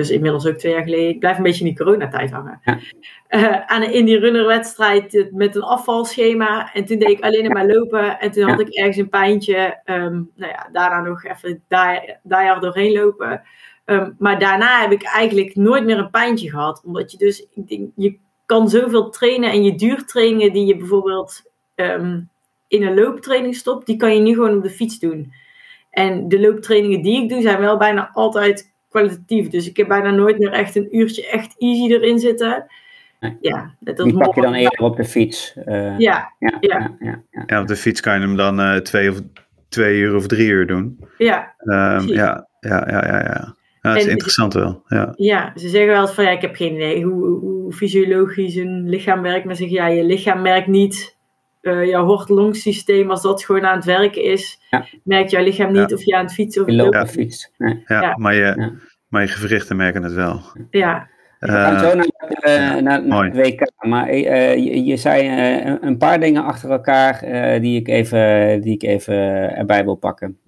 dus inmiddels ook twee jaar geleden. Ik blijf een beetje in die coronatijd hangen. Ja. Uh, aan een Indie Runner wedstrijd met een afvalschema. En toen deed ik alleen maar lopen. En toen had ik ergens een pijntje. Um, nou ja, daarna nog even daar, daar doorheen lopen. Um, maar daarna heb ik eigenlijk nooit meer een pijntje gehad. Omdat je dus, ik denk, je kan zoveel trainen. En je duurtrainingen die je bijvoorbeeld um, in een looptraining stopt. Die kan je nu gewoon op de fiets doen. En de looptrainingen die ik doe zijn wel bijna altijd kwalitatief. Dus ik heb bijna nooit meer echt een uurtje echt easy erin zitten. Nee. Ja, dat Die pak je dan eerder op de fiets. Uh, ja, ja, ja, ja, ja. op de fiets kan je hem dan uh, twee, of, twee uur of drie uur doen. Ja, um, ja, ja, ja, ja, ja. Ja, dat is interessant wel. Ja. ja, ze zeggen wel eens van ja, ik heb geen idee hoe, hoe fysiologisch een lichaam werkt. Maar zeggen ja, je lichaam merkt niet uh, jouw hort-longsysteem, als dat gewoon aan het werken is, ja. merkt jouw lichaam niet of je aan het fietsen of je loopt. Ja, fiets. Nee. Ja, Maar, je, maar je gewrichten merken het wel. Ja. Uh, gaan zo naar, uh, naar, naar het WK. Maar uh, je, je, zei een paar dingen achter elkaar die ik even, die ik even erbij wil pakken.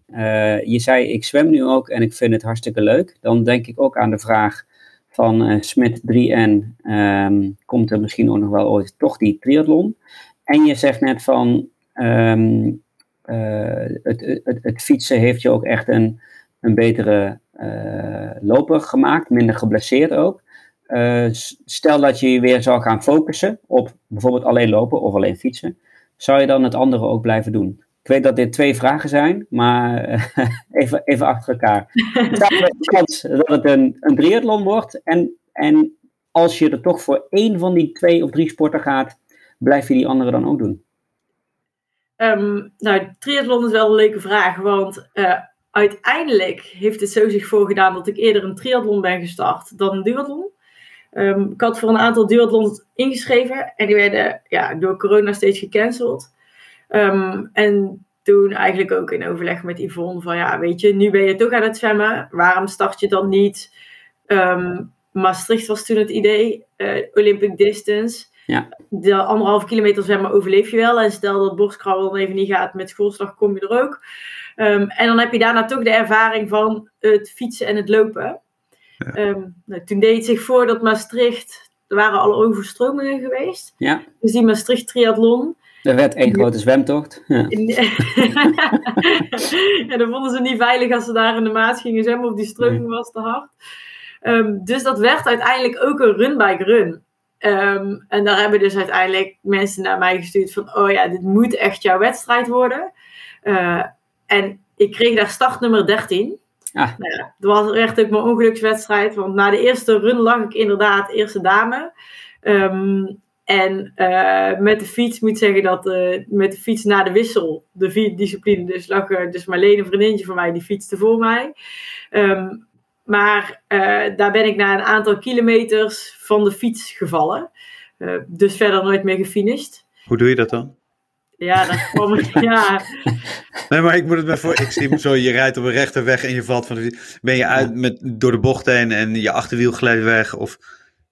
je zei, ik zwem nu ook en ik vind het hartstikke leuk. Dan denk ik ook aan de vraag van Smit 3N. Um, komt er misschien ook nog wel ooit toch die triathlon? En je zegt net van um, uh, het, het, het, fietsen heeft je ook echt een, een betere uh, loper gemaakt, minder geblesseerd ook. Uh, stel dat je weer zou gaan focussen op bijvoorbeeld alleen lopen of alleen fietsen, zou je dan het andere ook blijven doen? Ik weet dat dit twee vragen zijn, maar even, even achter elkaar. Staat er de kans dat het een, een triathlon wordt? En, en als je er toch voor één van die twee of drie sporten gaat, blijf je die andere dan ook doen? Um, nou, triathlon is wel een leuke vraag, want uh, uiteindelijk heeft het zo zich voorgedaan dat ik eerder een triathlon ben gestart dan een duathlon. Um, ik had voor een aantal duathlons ingeschreven en die werden ja, door corona steeds gecanceld. Um, en toen eigenlijk ook in overleg met Yvonne van ja, weet je, nu ben je toch aan het zwemmen. Waarom start je dan niet? Um, Maastricht was toen het idee, uh, Olympic Distance. Ja. De anderhalve kilometer zwemmen overleef je wel. En stel dat borstkrabben dan even niet gaat met schoolslag, kom je er ook. Um, en dan heb je daarna toch de ervaring van het fietsen en het lopen. Ja. Um, nou, toen deed het zich voor dat Maastricht, er waren al overstromingen geweest. Ja. Dus die Maastricht triathlon. Er werd één grote zwemtocht. Ja. en dan vonden ze niet veilig als ze daar in de maat gingen zwemmen of die stroming was te hard. Um, dus dat werd uiteindelijk ook een run-bike run. Um, en daar hebben dus uiteindelijk mensen naar mij gestuurd van, oh ja, dit moet echt jouw wedstrijd worden. Uh, en ik kreeg daar startnummer 13. Ah. Nou ja, dat was echt ook mijn ongelukswedstrijd, want na de eerste run lag ik inderdaad eerste dame. Um, en uh, met de fiets, moet ik zeggen dat uh, met de fiets na de wissel, de vierde discipline, dus lag er dus Marleen, een vriendinnetje van mij, die fietste voor mij. Um, maar uh, daar ben ik na een aantal kilometers van de fiets gevallen. Uh, dus verder nooit meer gefinished. Hoe doe je dat dan? Ja, dat kwam ik, ja. Nee, maar ik moet het me voor. Ik zie zo, je rijdt op een rechte weg en je valt van de fiets. Ben je uit met, door de bocht heen en je achterwiel glijdt weg? Of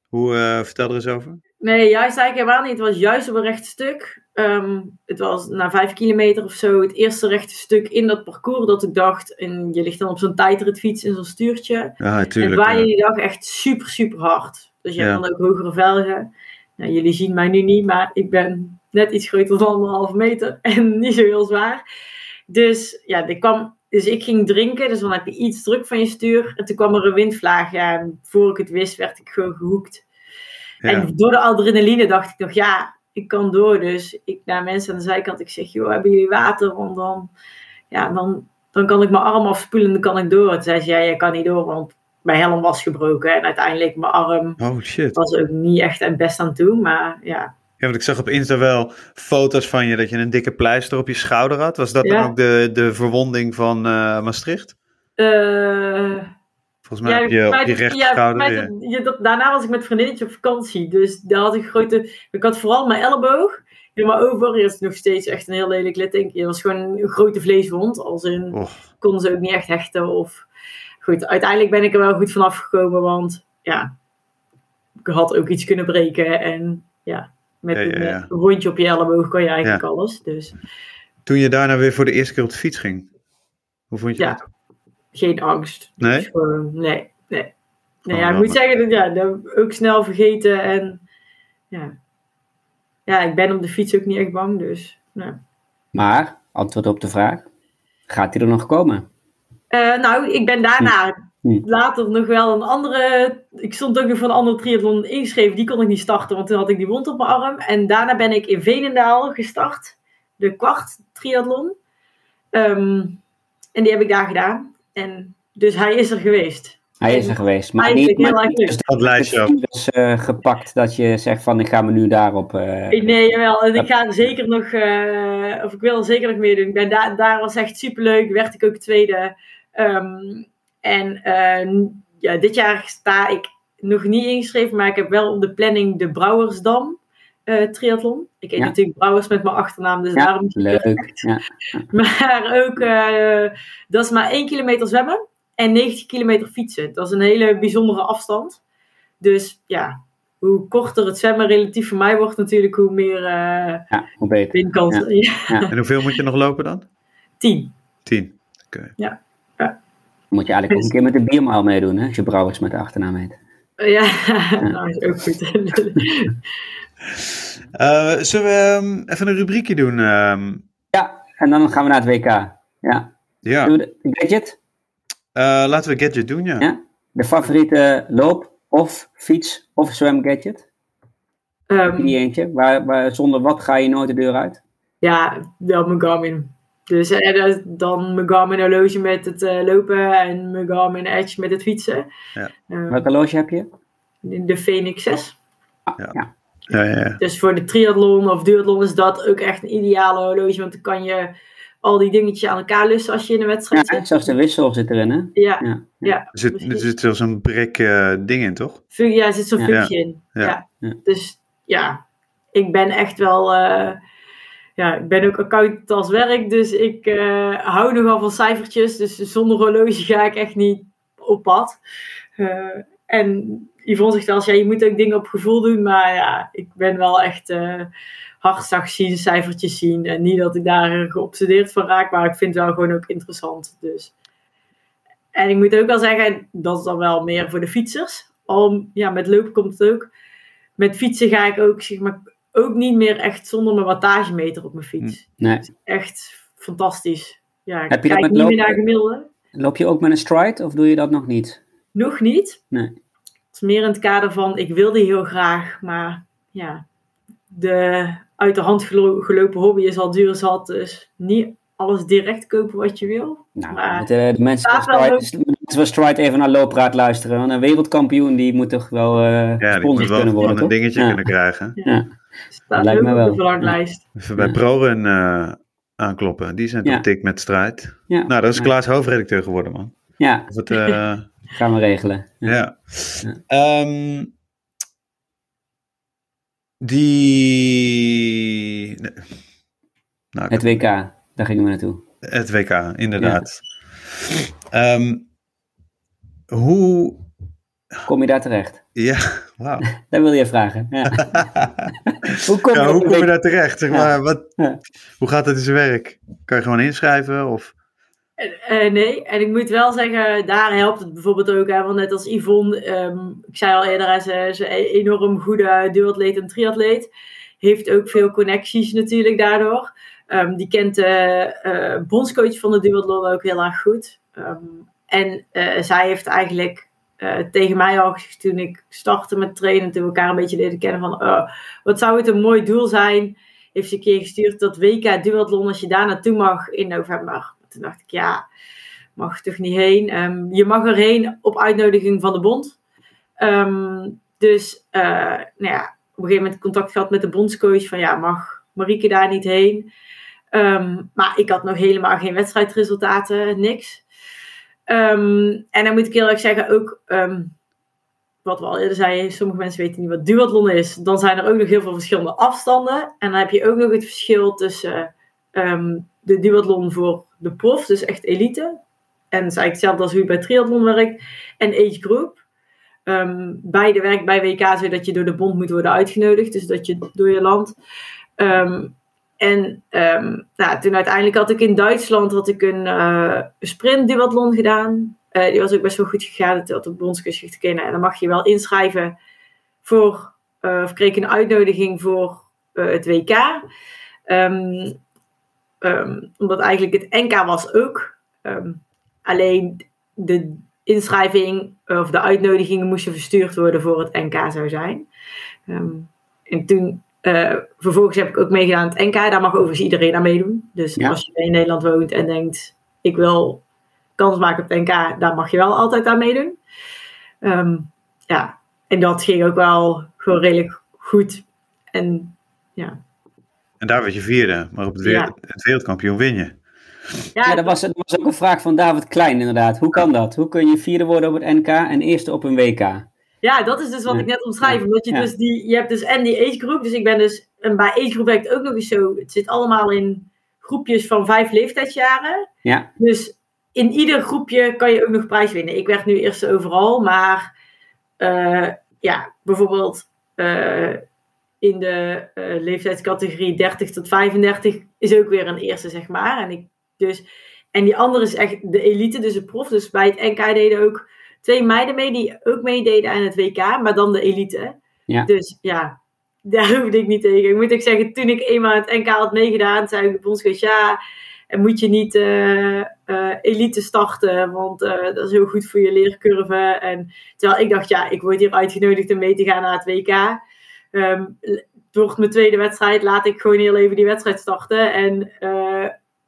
hoe, uh, vertel er eens over. Nee, juist eigenlijk helemaal niet. Het was juist op een recht stuk. Um, het was na vijf kilometer of zo het eerste rechte stuk in dat parcours dat ik dacht. En je ligt dan op zo'n tijdritfiets in zo'n stuurtje. Ja, tuurlijk. En waar ja. die dag echt super, super hard. Dus je ja. hebt dan ook hogere velgen. Nou, jullie zien mij nu niet, maar ik ben net iets groter dan anderhalve meter en niet zo heel zwaar. Dus ja, dit kwam dus ik ging drinken, dus dan heb je iets druk van je stuur. En toen kwam er een windvlaag. Ja, en voor ik het wist, werd ik gewoon gehoekt. Ja. En door de adrenaline dacht ik nog, ja, ik kan door. Dus ik naar mensen aan de zijkant, ik zeg, joh, hebben jullie water? Want dan, ja, dan, dan kan ik mijn arm afspoelen en dan kan ik door. Toen zei ze, ja, jij kan niet door, want mijn helm was gebroken. En uiteindelijk mijn arm Oh shit. was ook niet echt het best aan toe. Maar ja, Ja, want ik zag op Insta wel foto's van je dat je een dikke pleister op je schouder had. Was dat Ja. dan ook de, de verwonding van eh, Maastricht? Eh, Volgens mij heb je op je ja, ja. ja, dat- daarna was ik met vriendinnetje op vakantie. Dus daar had ik grote. Ik had vooral mijn elleboog. Helemaal over. Is nog steeds echt een heel lelijk litteken. Het was gewoon een grote vleeswond. Als in Och, konden ze ook niet echt hechten. Of goed, uiteindelijk ben ik er wel goed vanaf gekomen. Want ja, ik had ook iets kunnen breken. En ja, met Ja, ja, een ja. eh, rondje op je elleboog kan je eigenlijk Ja. alles. Dus toen je daarna weer voor de eerste keer op de fiets ging. Hoe vond je Ja. dat? Geen angst. Nee? Dus gewoon, nee, nee. Nee, Oh, ja, ik moet zeggen, dat, ja, dat ook snel vergeten. En ja. ja, ik ben op de fiets ook niet echt bang. Dus, nou. Maar, antwoord op de vraag, gaat hij er nog komen? Eh, nou, ik ben daarna Hm. later nog wel een andere... Ik stond ook nog voor een andere triathlon ingeschreven. Die kon ik niet starten, want toen had ik die wond op mijn arm. En daarna ben ik in Veenendaal gestart. De kwart triathlon. Ehm, en die heb ik daar gedaan. En dus hij is er geweest. Hij is er geweest. Maar niet heel maar niet dus Dat lijstje virus, eh, gepakt dat je zegt van ik ga me nu daarop... eh, Ik- Nee, jawel. En ik ga er zeker nog, eh, of ik wil er zeker nog meedoen. Ik ben daar, daar was echt superleuk. Werd ik ook tweede. Ehm, en eh, ja, dit jaar sta ik nog niet ingeschreven, maar ik heb wel op de planning de Brouwersdam eh triathlon. Ik heet Ja. natuurlijk Brouwers met mijn achternaam, dus ja, daarom leuk. Ja. Maar ook, eh, dat is maar 1 kilometer zwemmen en 90 kilometer fietsen. Dat is een hele bijzondere afstand. Dus ja, hoe korter het zwemmen relatief voor mij wordt natuurlijk, hoe meer eh ja, hoe beter. windkans. Ja. En hoeveel moet je nog lopen dan? 10. Tien. Moet je eigenlijk ook een keer met de biermaal meedoen, hè, als je brouwers met de achternaam heet. Ja, nou is ook goed. Eh, zullen we ehm, even een rubriekje doen? ehm? Ja, en dan gaan we naar het WK. Ja. ja, Doen we de gadget? Eh, laten we Gadget doen, ja. Ja. De favoriete loop- of fiets- of zwemgadget? Je die eentje? Waar, waar, zonder wat ga je nooit de deur uit? ja, wel mijn Garmin. Dus eh, dan mijn Garmin horloge met het eh, lopen en mijn Garmin Edge met het fietsen. Ja. Welk horloge heb je? de Phoenix 6. Ah, Ja. ja. Ja, ja, ja. Dus voor de triathlon of duathlon is dat ook echt een ideale horloge. Want dan kan je al die dingetjes aan elkaar lussen als je in een wedstrijd Ja, zit. zelfs de wissel zit erin, hè? Ja, Ja. ja. Er zit, er zit zelfs een brek eh, ding in, toch? Ja, er zit zo'n Ja. functie in. Ja. Ja. Ja. Dus ja, ik ben echt wel... eh, ja, ik ben ook accountant als werk, dus ik eh, hou nogal van cijfertjes. Dus zonder horloge ga ik echt niet op pad. Eh, en Yvonne zegt wel eens, ja, je moet ook dingen op gevoel doen. Maar ja, ik ben wel echt eh hartslag zien, cijfertjes zien. En niet dat ik daar geobsedeerd van raak, maar ik vind het wel gewoon ook interessant. Dus. En ik moet ook wel zeggen, dat is dan wel meer voor de fietsers. Al, ja, met lopen komt het ook. Met fietsen ga ik ook, zeg maar, ook niet meer echt zonder mijn wattagemeter op mijn fiets. Nee. Echt fantastisch. Ja, ik Heb je dat kijk met niet meer naar gemiddelde. Loop je ook met een stride of doe je dat nog niet? Nog niet. Nee. Het is meer in het kader van, ik wil die heel graag, maar ja, de uit de hand gelo- gelopen hobby is al duur zat, dus niet alles direct kopen wat je wil. Nou, Maar- moeten de mensen van stride, de mensen van stride even naar Loopraad luisteren. Want een wereldkampioen die moet toch wel eh Ja, die moet wel kunnen worden, een dingetje Ja. kunnen krijgen. Ja. Staat lijkt me op wel. verlanglijst. Even bij Ja. ProRun eh aankloppen. Die zijn Ja. toch dik met strijd. Ja. Nou, dat is Ja. Klaas hoofdredacteur geworden, man. Ja, Of het, eh, gaan we regelen. Ja. Ehm, die... Nou, Het WK, daar gingen we naartoe. Het WK, inderdaad. Ehm, hoe. Kom je daar terecht? Ja, wauw. Dat wil je vragen. Ja. hoe kom je, Ja, hoe kom je daar terecht? Zeg maar, wat. Hoe gaat het in zijn werk? Kan je gewoon inschrijven? Of... Eh, nee, en ik moet wel zeggen, daar helpt het bijvoorbeeld ook. Hè, want net als Yvonne, ehm, ik zei al eerder, hij is een enorm goede duatleet en triatleet. Heeft ook veel connecties natuurlijk daardoor. Ehm, die kent de eh, bondscoach van de duathlon ook heel erg goed. Ehm, en eh, zij heeft eigenlijk tegen mij al toen ik startte met trainen, toen we elkaar een beetje leren kennen van oh, wat zou het een mooi doel zijn. Heeft ze een keer gestuurd dat WK duathlon als je daar naartoe mag in november. Toen dacht ik ja, mag toch niet heen. Ehm, je mag erheen op uitnodiging van de bond. dus nou ja, op een gegeven moment contact gehad met de bondscoach van ja, mag Marieke daar niet heen? Ehm, maar ik had nog helemaal geen wedstrijdresultaten, niks. En dan moet ik erg zeggen, ook wat we al eerder zeiden, sommige mensen weten niet wat duathlon is. Dan zijn er ook nog heel veel verschillende afstanden. En dan heb je ook nog het verschil tussen de duathlon voor de prof, dus echt elite. En dat is eigenlijk hetzelfde als hoe bij triathlon werkt. En age group. beide werken bij WK zodat je door de bond moet worden uitgenodigd. Dus dat je door je land. En um, nou, toen uiteindelijk had ik in Duitsland had ik een uh, sprint duathlon gedaan. Uh, die was ook best wel goed gegaan. Dat had de bondsgeschiedenis kennen. En dan mag je wel inschrijven voor, uh, of kreeg ik een uitnodiging voor het WK. Um, omdat eigenlijk het NK was ook. alleen de inschrijving of de uitnodigingen moesten verstuurd worden voor het NK zou zijn. en toen uh, vervolgens heb ik ook meegedaan aan het NK. Daar mag overigens iedereen aan meedoen. Dus als je in Nederland woont en denkt, ik wil kans maken op het NK, daar mag je wel altijd aan meedoen. Ja, en dat ging ook wel gewoon redelijk goed. En ja. En daar werd je vierde, maar op het, wereld, het wereldkampioen win je. Ja, ja dat, was, dat was ook een vraag van David Klein inderdaad. Hoe kan dat? Hoe kun je vierde worden op het NK en eerste op een WK? Ja, dat is dus wat ik net omschrijf. Omdat je dus die, je hebt dus en die age group. Dus ik ben dus, en bij age group werkt ook nog eens zo. Het zit allemaal in groepjes van vijf leeftijdsjaren. Ja. Dus in ieder groepje kan je ook nog prijs winnen. Ik werd nu eerst overal, maar uh, ja, bijvoorbeeld uh, in de uh, leeftijdscategorie 30 tot 35 is ook weer een eerste, zeg maar. En, ik, dus, en die andere is echt de elite, dus de prof. Dus bij het NK deden ook twee meiden mee die ook meededen aan het WK, maar dan de elite. Ja. Dus ja, daar hoefde ik niet tegen. Ik moet ook zeggen, toen ik eenmaal het NK had meegedaan, zei ik de bondscoach, ja, en moet je niet uh, uh, elite starten, want uh, dat is heel goed voor je leercurve. En terwijl ik dacht, ja, ik word hier uitgenodigd om mee te gaan naar het WK. Um, het wordt mijn tweede wedstrijd, laat ik gewoon heel even die wedstrijd starten. En,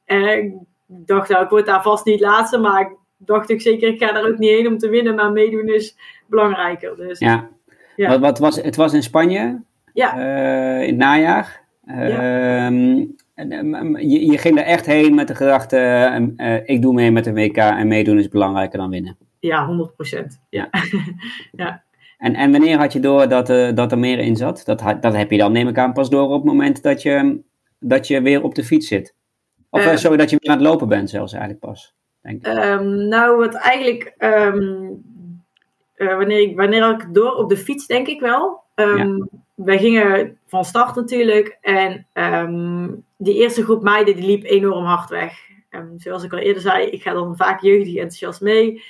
en ik dacht, nou, ik word daar vast niet laatste, maar ik dacht ik zeker, ik ga daar ook niet heen om te winnen, maar meedoen is belangrijker. Dus, ja. ja. Wat, wat was, het was in Spanje, ja. Uh, in het najaar. Ja. Uh, je, je, ging er echt heen met de gedachte, ik doe mee met de WK en meedoen is belangrijker dan winnen. Ja, 100 procent. Ja. ja. En, en wanneer had je door dat, uh, dat er meer in zat? Dat, dat heb je dan, neem ik aan, pas door op het moment dat je, dat je weer op de fiets zit. Of sorry, dat je weer aan het lopen bent zelfs eigenlijk pas. Um, nou, wat eigenlijk, um, uh, wanneer, ik, wanneer ik door op de fiets, denk ik wel. Um, ja. Wij gingen van start natuurlijk. En die eerste groep meiden die liep enorm hard weg. zoals ik al eerder zei, ik ga dan vaak jeugdig enthousiast mee.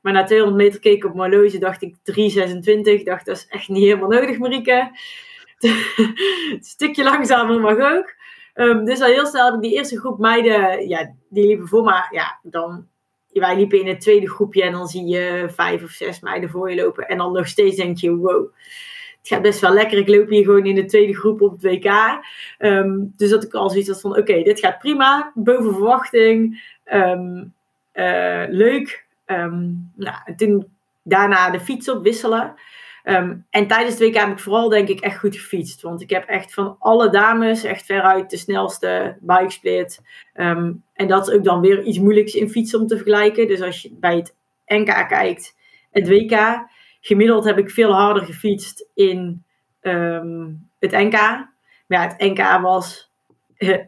Maar na 200 meter keek ik op mijn horloge, dacht ik 3,26. Dacht, dat is echt niet helemaal nodig, Marieke. Stukje langzamer mag ook. Um, dus al heel snel heb ik die eerste groep meiden, ja, die liepen voor. Maar ja, dan, wij liepen in het tweede groepje en dan zie je vijf of zes meiden voor je lopen. En dan nog steeds denk je, wow, het gaat best wel lekker. Ik loop hier gewoon in de tweede groep op het WK. Um, dus dat ik al zoiets had van, oké, dit gaat prima, boven verwachting, um, uh, leuk. Nou, en toen daarna de fiets op wisselen. Um, en tijdens het WK heb ik vooral denk ik echt goed gefietst. Want ik heb echt van alle dames echt veruit de snelste bikesplit. Um, en dat is ook dan weer iets moeilijks in fietsen om te vergelijken. Dus als je bij het NK kijkt, het WK. Gemiddeld heb ik veel harder gefietst in um, het NK. Maar ja, het NK was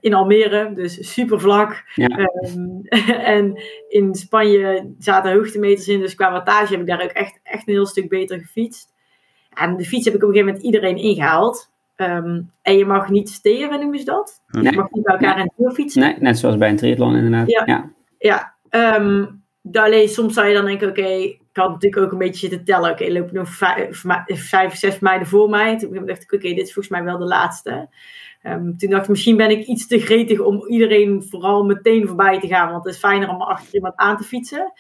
in Almere, dus super vlak. Ja. en in Spanje zaten hoogtemeters in. Dus qua wattage heb ik daar ook echt, echt een heel stuk beter gefietst. En de fiets heb ik op een gegeven moment iedereen ingehaald. Um, en je mag niet steren, noemen ze dat. Nee. Je mag niet bij elkaar in het fietsen. Nee, net zoals bij een triathlon inderdaad. Ja, ja. ja um, alleen soms zou je dan denken, oké, okay, ik had natuurlijk ook een beetje zitten tellen. Oké, okay, lopen nog vijf, vijf, zes meiden voor mij. Toen dacht ik, oké, okay, dit is volgens mij wel de laatste. Ehm, toen dacht ik, misschien ben ik iets te gretig om iedereen vooral meteen voorbij te gaan. Want het is fijner om achter iemand aan te fietsen.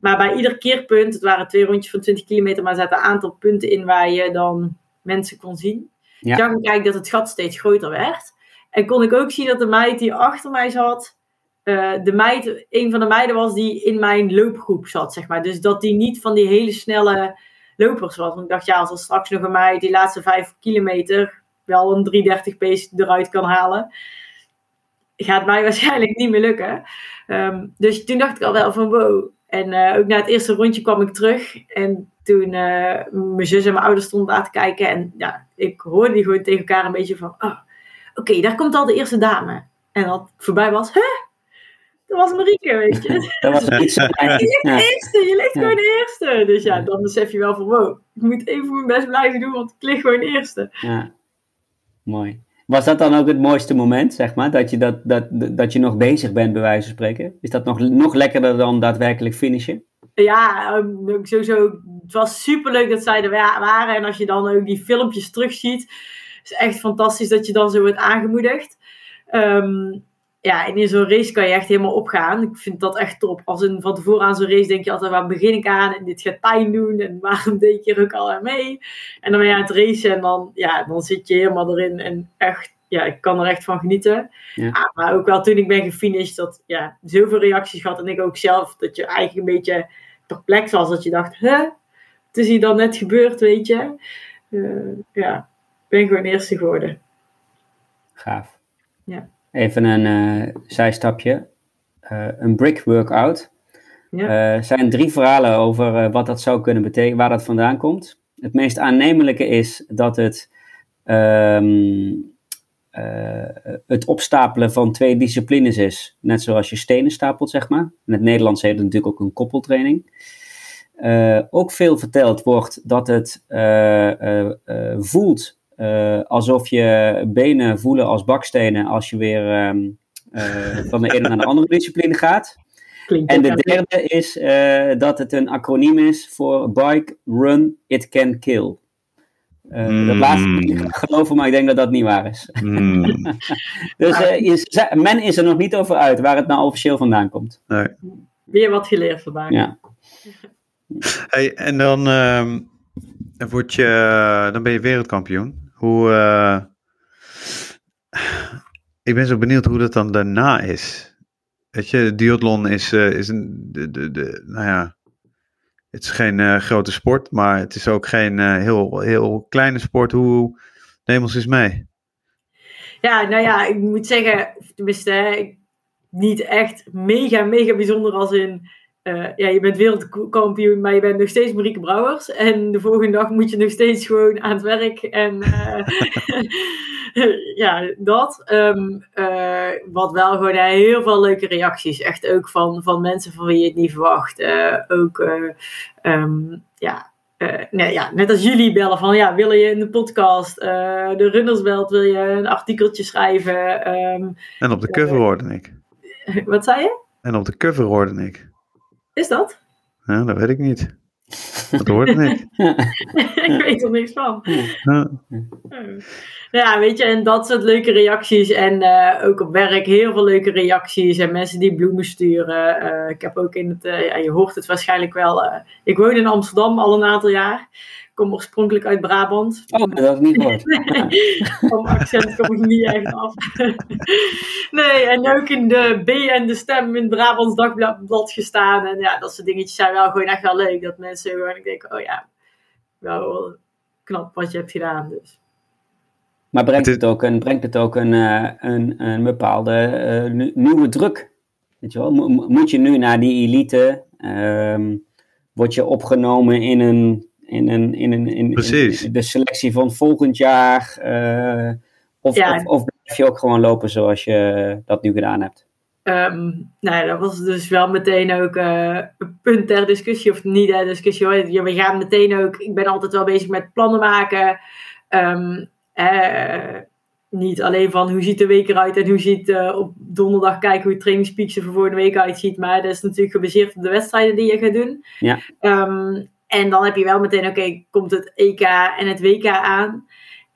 Maar bij ieder keerpunt, het waren twee rondjes van 20 kilometer, maar er zaten een aantal punten in waar je dan mensen kon zien. Ja. Zag ik eigenlijk dat het gat steeds groter werd. En kon ik ook zien dat de meid die achter mij zat, eh, de meid, een van de meiden was die in mijn loopgroep zat, zeg maar. Dus dat die niet van die hele snelle lopers was. Want ik dacht, ja, als er straks nog een meid die laatste vijf kilometer wel een 330 pace eruit kan halen, gaat mij waarschijnlijk niet meer lukken. Ehm, dus toen dacht ik al wel van wow. En eh, ook na het eerste rondje kwam ik terug. En toen eh, mijn zus en mijn ouders stonden aan te kijken. En ja, ik hoorde die gewoon tegen elkaar een beetje van... Oh, Oké, daar komt al de eerste dame. En dat voorbij was... Hè? Dat was Marieke, weet je. Dat was. Je ligt de eerste, je ligt Ja. gewoon de eerste. Dus ja, dan besef je wel van wow, ik moet even mijn best blijven doen, want ik lig gewoon eerste. Ja, mooi. Was dat dan ook het mooiste moment, zeg maar? Dat je, dat, dat, dat je nog bezig bent, bij wijze van spreken? Is dat nog, nog lekkerder dan daadwerkelijk finishen? Ja, ook sowieso, het was super leuk dat zij er wa- waren. En als je dan ook die filmpjes terugziet, is echt fantastisch dat je dan zo wordt aangemoedigd. Ehm, ja, en in zo'n race kan je echt helemaal opgaan. Ik vind dat echt top. Als een, van tevoren aan zo'n race denk je altijd, waar begin ik aan? En dit gaat pijn doen. En waarom deed je er ook al aan mee? En dan ben je aan het racen en dan, ja, dan zit je helemaal erin. En echt, ja, ik kan er echt van genieten. Ja. Ah, maar ook wel toen ik ben gefinished, dat ja, zoveel reacties gehad. En ik ook zelf, dat je eigenlijk een beetje perplex was. Dat je dacht, hè? Het is hier dan net gebeurd, weet je. Eh, ja, ik ben gewoon eerste geworden. Gaaf. Ja. Even een eh, zijstapje. Eh, een brick workout. Ja. Er zijn drie verhalen over eh, wat dat zou kunnen betekenen, waar dat vandaan komt. Het meest aannemelijke is dat het ehm, eh, het opstapelen van twee disciplines is. Net zoals je stenen stapelt, zeg maar. In het Nederlands heet het natuurlijk ook een koppeltraining. Eh, ook veel verteld wordt dat het eh, eh, eh, voelt eh, alsof je benen voelen als bakstenen als je weer ehm, eh, van de ene naar de andere discipline gaat. Klinkt En de derde is eh, dat het een acroniem is voor Bike, Run, It Can Kill. Eh, Dat Mm. laatste moet ik graag geloven, maar ik denk dat dat niet waar is. Hmm, Dus eh, je ze- men is er nog niet over uit waar het nou officieel vandaan komt. nee. Weer wat geleerd vandaag. Ja. Hey, en dan, ehm, word je, dan ben je wereldkampioen. Hoe, eh, ik ben zo benieuwd hoe dat dan daarna is. Weet je, duathlon is, eh, is een, de, de, de, nou ja, het is geen eh, grote sport, maar het is ook geen heel, heel kleine sport. Hoe, neem ons eens mee. Ja, nou ja, ik moet zeggen, tenminste, niet echt mega, mega bijzonder als in. Eh, ja, je bent wereldkampioen, maar je bent nog steeds Marieke Brouwers. En de volgende dag moet je nog steeds gewoon aan het werk. En eh, ja, dat. Ehm, eh, wat wel gewoon heel veel leuke reacties. Echt ook van, van mensen van wie je het niet verwacht. Ook, eh, ehm, ja, nee, ja, net als jullie bellen van ja, wil je in de podcast, de Runnersbelt, wil je een artikeltje schrijven? Ehm, En op de cover hoorde ik. wat zei je? En op de cover hoorde ik. Is dat? Ja, dat weet ik niet. Dat hoorde ik. ik weet er niks van. Ja. Ja, weet je, en dat soort leuke reacties. En eh, ook op werk heel veel leuke reacties. En mensen die bloemen sturen. Eh, ik heb ook in het, eh, ja, je hoort het waarschijnlijk wel. eh, ik woon in Amsterdam al een aantal jaar. Ik kom oorspronkelijk uit Brabant. Oh, dat had ik niet gehoord. Van mijn accent kom ik niet echt af. nee, en ook in de B en de stem in het Brabants Dagblad gestaan. En ja, dat soort dingetjes zijn wel gewoon echt wel leuk. Dat mensen gewoon ik denk, oh ja, wel knap wat je hebt gedaan. Dus. Maar brengt Het is- ook een, brengt het ook een, eh, een, een bepaalde eh, nieuwe druk? Weet je wel? Mo- mo- moet je nu naar die elite? Ehm, word je opgenomen in een. In, een, in, een, in, Precies. in de selectie van volgend jaar? eh, of, Ja. of, of blijf je ook gewoon lopen zoals je dat nu gedaan hebt? Ehm, nou, dat was dus wel meteen ook eh, een punt ter discussie, of niet ter discussie hoor. Ja, We gaan meteen ook, ik ben altijd wel bezig met plannen maken. Ehm, eh, niet alleen van hoe ziet de week eruit en hoe ziet eh, op donderdag kijken hoe het trainingspeaks er voor volgende week uitziet. Maar dat is natuurlijk gebaseerd op de wedstrijden die je gaat doen. Ja. Ehm, en dan heb je wel meteen, oké, komt het EK en het WK aan.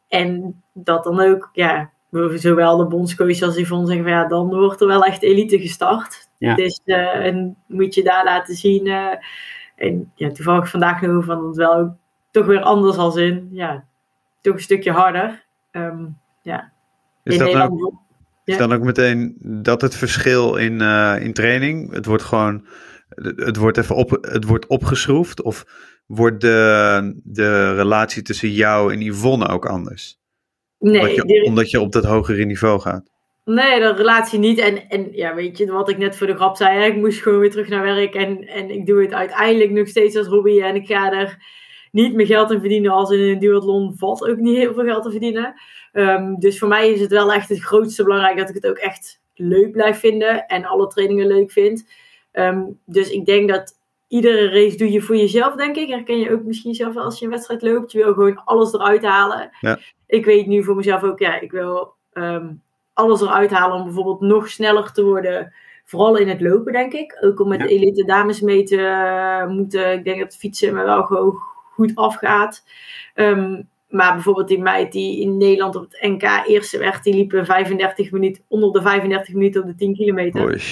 En dat dan ook, ja, zowel de bondscoach als Yvonne zeggen van ja, dan wordt er wel echt elite gestart. Ja. Dus eh, en moet je daar laten zien. eh, en ja, toevallig vandaag nog van het wel ook toch weer anders als in, ja, toch een stukje harder. Ehm, ja. Is In dat, dan Nederland ook, is dan ook meteen dat het verschil in, eh, in training? Het wordt gewoon, het wordt even op, het wordt opgeschroefd? Of wordt de, de relatie tussen jou en Yvonne ook anders? Nee, omdat, je, omdat je op dat hogere niveau gaat. Nee, de relatie niet. En, en ja, weet je, wat ik net voor de grap zei, hè, ik moest gewoon weer terug naar werk. En, en ik doe het uiteindelijk nog steeds als hobby. En ik ga er niet meer geld in verdienen als in een duathlon valt ook niet heel veel geld te verdienen. Ehm, dus voor mij is het wel echt het grootste belangrijk dat ik het ook echt leuk blijf vinden. En alle trainingen leuk vind. Ehm, dus ik denk dat iedere race doe je voor jezelf, denk ik. Herken je ook misschien zelf wel als je een wedstrijd loopt. Je wil gewoon alles eruit halen. Ja. Ik weet nu voor mezelf ook, ja, ik wil ehm, alles eruit halen om bijvoorbeeld nog sneller te worden. Vooral in het lopen, denk ik. Ook om met Ja. de elite dames mee te eh, moeten. Ik denk dat fietsen me wel gewoon goed afgaat. Ehm, maar bijvoorbeeld die meid die in Nederland op het NK eerste werd, die liep een 35 minuten, onder de 35 minuten op de 10 kilometer. Oei.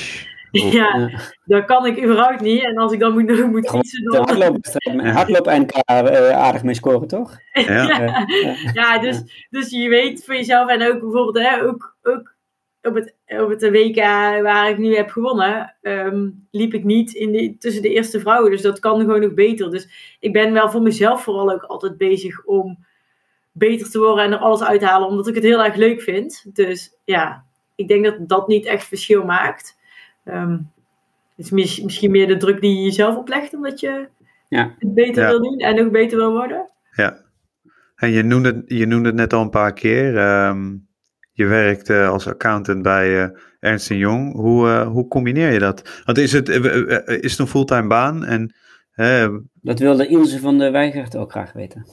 Ja, Ja. dat kan ik überhaupt niet. En als ik dan moet, moet fietsen, De dan... hardloopwedstrijd met hardloop eh, aardig mee scoren, toch? Ja. Ja, ja, dus, dus je weet voor jezelf en ook bijvoorbeeld hè, ook, ook op, het, op het WK waar ik nu heb gewonnen, ehm, liep ik niet in de, tussen de eerste vrouwen. Dus dat kan gewoon nog beter. Dus ik ben wel voor mezelf vooral ook altijd bezig om beter te worden en er alles uit te halen, omdat ik het heel erg leuk vind. Dus ja, ik denk dat dat niet echt verschil maakt. Ehm, het is mis- misschien meer de druk die je jezelf oplegt, omdat je Ja. het beter Ja. wil doen en nog beter wil worden. Ja. En je noemde, het- je noemde het net al een paar keer. ehm, je werkt eh, als accountant bij eh, Ernst Jong. Hoe, eh, hoe combineer je dat? Want is het, eh, is het een fulltime baan? En Dat wilde Ilse van de Weigert ook graag weten.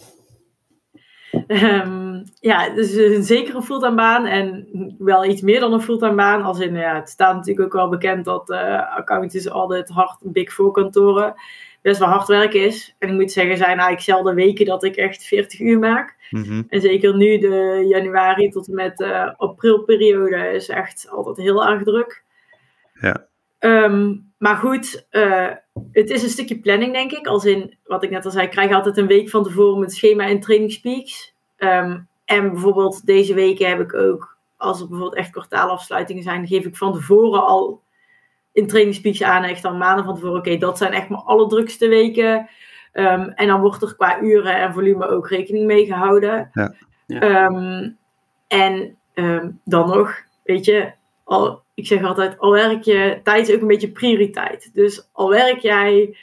Ehm, ja, dus een zeker een fulltime baan en wel iets meer dan een fulltime baan. Als in, ja, het staat natuurlijk ook wel bekend dat eh accountants altijd hard Big Four kantoren best wel hard werk is. En ik moet zeggen, zijn eigenlijk zelden weken dat ik echt 40 uur maak. mhm. En zeker nu de januari tot en met eh aprilperiode is echt altijd heel erg druk. Ja. Ehm, maar goed, eh, het is een stukje planning, denk ik. Als in, wat ik net al zei, ik krijg altijd een week van tevoren met schema en training peaks. Ehm, en bijvoorbeeld deze weken heb ik ook, als er bijvoorbeeld echt kwartaalafsluitingen zijn, geef ik van tevoren al in trainingspeaks aan, echt al maanden van tevoren. Oké, dat zijn echt mijn allerdrukste weken. Ehm, en dan wordt er qua uren en volume ook rekening mee gehouden. Ja. Ja. Ehm, en ehm, dan nog, weet je, al, ik zeg altijd, al werk je, tijd is ook een beetje prioriteit. Dus al werk jij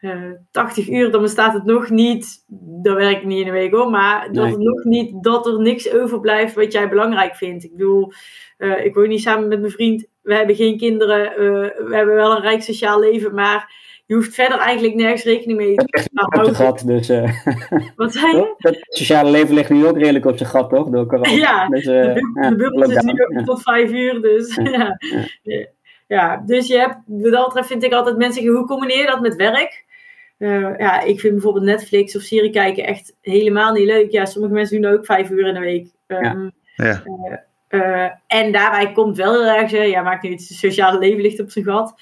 eh 80 uur, dan bestaat het nog niet, dan werk ik niet in een week hoor, maar dat Nee. het nog niet, dat er niks overblijft wat jij belangrijk vindt. Ik bedoel, eh, ik woon niet samen met mijn vriend, we hebben geen kinderen, eh, we hebben wel een rijk sociaal leven, maar je hoeft verder eigenlijk nergens rekening mee te Op zijn houden. gat, dus eh, Wat zei je? het sociale leven ligt nu ook redelijk op zijn gat, toch? Door corona. Ja, dus, De, eh, ja, de bubbel is nu ja. tot vijf uur, dus ja. Ja. Ja, dus je hebt, wat dat betreft vind ik altijd mensen zeggen, hoe combineer je dat met werk? Eh, ja, ik vind bijvoorbeeld Netflix of serie kijken echt helemaal niet leuk. Ja, sommige mensen doen ook vijf uur in de week. Ehm, Ja. eh, en daarbij komt wel heel erg, ja, maakt niet uit, het sociale leven ligt op zijn gat.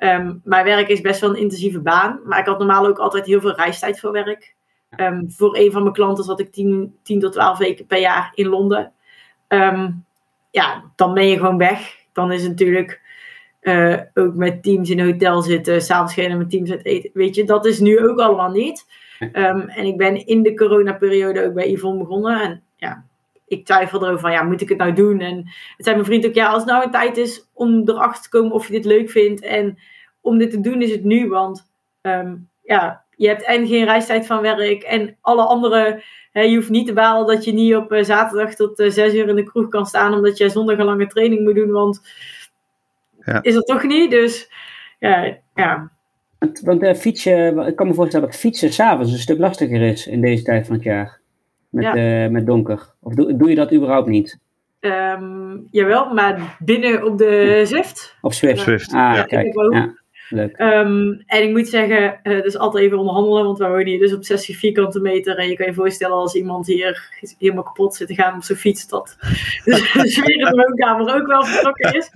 Ehm, mijn werk is best wel een intensieve baan, maar ik had normaal ook altijd heel veel reistijd voor werk. Ehm, voor een van mijn klanten zat ik 10, 10 tot 12 weken per jaar in Londen. Ehm, ja, dan ben je gewoon weg. Dan is het natuurlijk eh, ook met teams in een hotel zitten, s'avonds gaan met teams uit eten. Weet je, dat is nu ook allemaal niet. En ik ben in de coronaperiode ook bij Yvonne begonnen. En ja, ik twijfel erover van, ja, moet ik het nou doen? En het zei mijn vriend ook, ja, als het nou een tijd is om erachter te komen of je dit leuk vindt. En om dit te doen is het nu, want ehm, ja, je hebt en geen reistijd van werk en alle andere... Hè, je hoeft niet te balen dat je niet op eh, zaterdag tot eh, zes uur in de kroeg kan staan, omdat jij zondag een lange training moet doen, want Ja. is dat toch niet? Dus ja, ja. Want, want eh, fietsen, ik kan me voorstellen dat fietsen s'avonds een stuk lastiger is in deze tijd van het jaar. Met, Ja. eh, met donker. Of doe, doe je dat überhaupt niet? Ehm, jawel, maar binnen op de Zwift. Op Swift? Swift, Ah, ja. kijk. Ja. Ehm, en ik moet zeggen, uh, dus altijd even onderhandelen, want we wonen hier dus op 60 vierkante meter. En je kan je voorstellen als iemand hier helemaal kapot zit te gaan op zijn fiets, dat de sfeer in de woonkamer ook wel vertrokken is.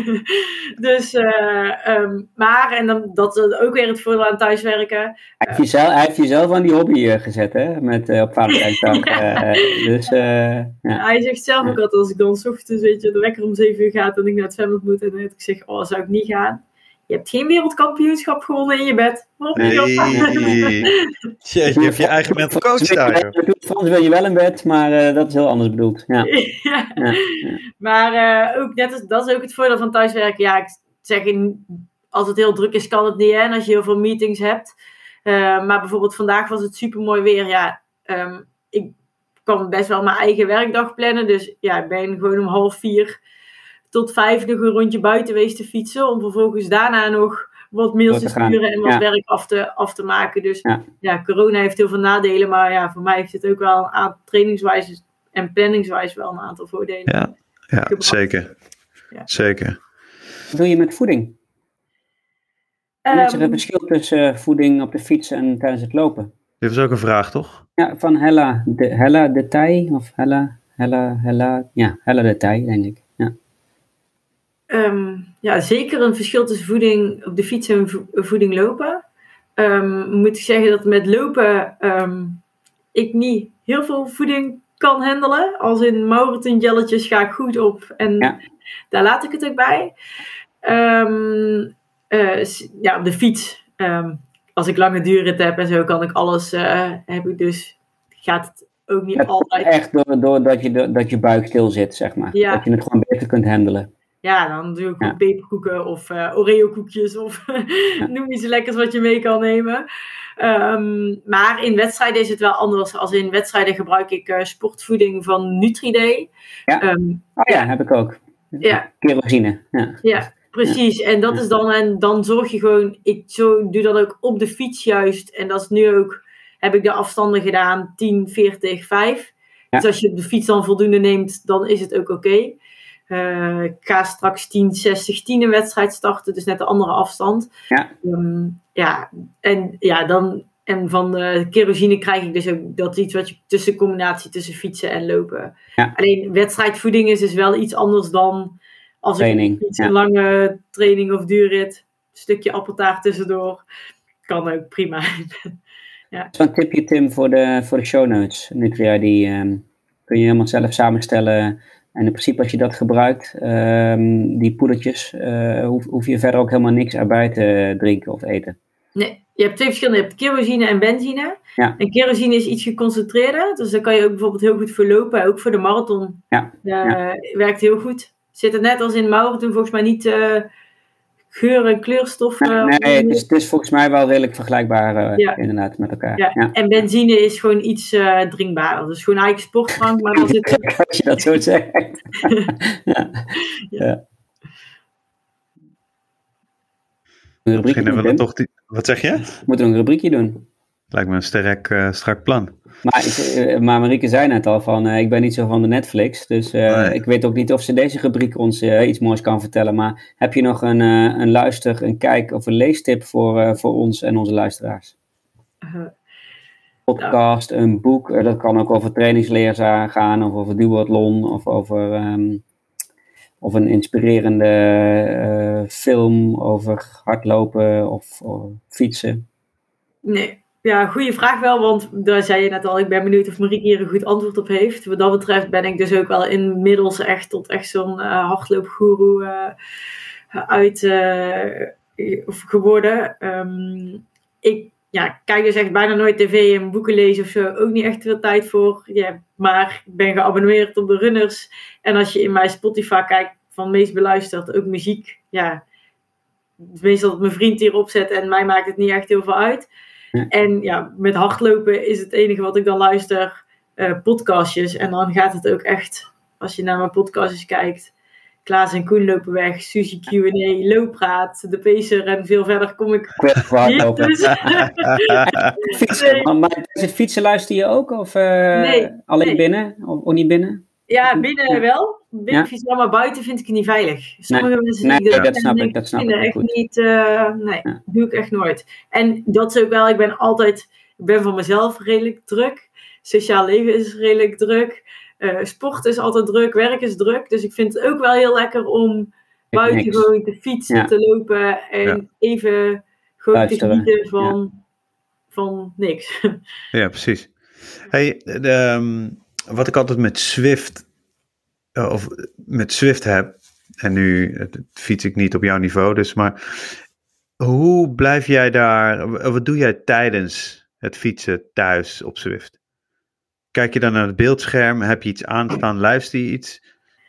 dus, uh, um, maar, en dan, dat is ook weer het voordeel aan thuiswerken. Hij heeft jezelf, hij heeft jezelf aan die hobby uh, gezet, hè, met, op Valentijnsdag. ja. dus, ja. Hij zegt zelf ook altijd, als ik dan s ochtends, weet je, de wekker om 7 uur gaat en ik naar het zwembad moet, en dan heb ik zeg, oh, zou ik niet gaan? Je hebt geen wereldkampioenschap gewonnen in je bed. Nee. je, je hebt je eigen mental coach daar. Frans wil je wel in bed, maar uh, dat is heel anders bedoeld. Ja. ja. ja. Maar uh, ook net als, dat is ook het voordeel van thuiswerken. Ja, ik zeg, in, als het heel druk is, kan het niet. Hè, en als je heel veel meetings hebt. Uh, maar bijvoorbeeld vandaag was het super mooi weer. Ja, um, ik kan best wel mijn eigen werkdag plannen. Dus ja, ik ben gewoon om half vier tot vijf nog een rondje buiten wees te fietsen. Om vervolgens daarna nog wat mails te sturen en wat ja. werk af te, af te maken. Dus ja. ja. corona heeft heel veel nadelen. Maar ja, voor mij heeft het ook wel een aantal trainingswijze en planningswijs wel een aantal voordelen. Ja, ja zeker. Ja. Zeker. Wat doe je met voeding? Um, is er een verschil tussen voeding op de fiets en tijdens het lopen? Dit was ook een vraag, toch? Ja, van Hella de, Hella de Tij. Of Hella, Hella, Hella, ja, Hella de Tij, denk ik. Um, ja, zeker een verschil tussen voeding op de fiets en vo voeding lopen. Um, moet ik zeggen dat met lopen um, ik niet heel veel voeding kan handelen. Als in Mauriten jelletjes ga ik goed op en ja. daar laat ik het ook bij. Uh, ja, op de fiets. als ik lange duurrit heb en zo kan ik alles, uh, heb ik dus, gaat het ook niet altijd. Echt doordat door dat je, dat je buik stil zit, zeg maar. Ja. Dat je het gewoon beter kunt handelen. Ja, dan doe ik ook peperkoeken of uh, Oreo koekjes of ja. noem iets lekkers wat je mee kan nemen. Um, maar in wedstrijden is het wel anders. Als in wedstrijden gebruik ik uh, sportvoeding van Nutriday. Ja, um, oh, ja, heb ik ook. Ja. Kerosine. Ja, ja precies. Ja. En dat is dan, en dan zorg je gewoon, ik zo, doe dat ook op de fiets juist. En dat is nu ook, heb ik de afstanden gedaan, 10, 40, 5. Dus als je de fiets dan voldoende neemt, dan is het ook oké. Okay. Uh, ik ga straks 10, 60, 10 een wedstrijd starten, dus net de andere afstand. Ja. Um, ja, en ja, dan. En van de kerosine krijg ik dus ook dat iets wat je tussen combinatie tussen fietsen en lopen. Ja. Alleen wedstrijdvoeding is dus wel iets anders dan als training. ik iets een lange training of duurrit, een stukje appeltaart tussendoor, kan ook prima. ja. Zo'n tipje Tim voor de, voor de show notes. Nutria die um, kun je helemaal zelf samenstellen. En in principe als je dat gebruikt, um, die poedertjes, uh, hoef, hoef, je verder ook helemaal niks erbij te drinken of eten. Nee, je hebt twee verschillende. Je hebt kerosine en benzine. Ja. En kerosine is iets geconcentreerder. Dus daar kan je ook bijvoorbeeld heel goed voor lopen. Ook voor de marathon. Ja. Uh, ja. Werkt heel goed. Zit er net als in marathon volgens mij niet uh, geur- en kleurstoffen. Nee, nee het, is, het is volgens mij wel redelijk vergelijkbaar uh, ja. inderdaad met elkaar. Ja. ja. En benzine is gewoon iets uh, drinkbaarder. Dus gewoon eigenlijk sportdrank, maar dan zit er... Als je dat zo zegt. ja. ja. Een rubriekje doen, we toch die... Wat zeg je? We moeten een rubriekje doen. Lijkt me een sterk, uh, strak plan. Maar, ik, maar Marieke zei net al van, uh, ik ben niet zo van de Netflix, dus uh, nee. ik weet ook niet of ze deze rubriek ons iets moois kan vertellen. Maar heb je nog een, een luister, een kijk of een leestip voor, voor ons en onze luisteraars? Podcast, een boek, dat kan ook over trainingsleer gaan, of over duathlon, of over um, of een inspirerende film over hardlopen of, of fietsen. Nee, ja, goede vraag wel, want daar zei je net al, ik ben benieuwd of Marieke hier een goed antwoord op heeft. Wat dat betreft ben ik dus ook wel inmiddels echt tot echt zo'n uh, hardloopgoeroe uh, uit uh, geworden. Um, ik ja, kijk dus echt bijna nooit tv en boeken lezen of zo, ook niet echt veel tijd voor. Ja, maar ik ben geabonneerd op de runners. En als je in mijn Spotify kijkt, van meest beluisterd, ook muziek, ja, meestal dat mijn vriend hierop zet en mij maakt het niet echt heel veel uit. En ja, met hardlopen is het enige wat ik dan luister, uh, podcastjes. En dan gaat het ook echt, als je naar mijn podcastjes kijkt, Klaas en Koen lopen weg, Suzy Q&A, Looppraat, De Pacer en veel verder kom ik niet. Dus. fietsen, nee. Maar het fietsen luister je ook? Of uh, nee, alleen nee. binnen? Of, of, niet binnen? Ja, binnen wel. Binnen Ja. maar buiten vind ik het niet veilig. Sommige mensen Nee, die dat doen, snap ik, dat snap ik echt goed. niet. eh, nee, Ja. doe ik echt nooit. En dat is ook wel, ik ben altijd, ik ben voor mezelf redelijk druk. Sociaal leven is redelijk druk. Eh, sport is altijd druk, werk is druk. Dus ik vind het ook wel heel lekker om buiten Niks. gewoon te fietsen, Ja. te lopen en Ja. even gewoon Luisteren, te genieten van, van niks. Ja, precies. Hey, de, ehm, wat ik altijd met Swift, eh, of met Swift heb, en nu eh, fiets ik niet op jouw niveau, dus maar hoe blijf jij daar, w- wat doe jij tijdens het fietsen thuis op Swift? Kijk je dan naar het beeldscherm, heb je iets aanstaan, luister je iets?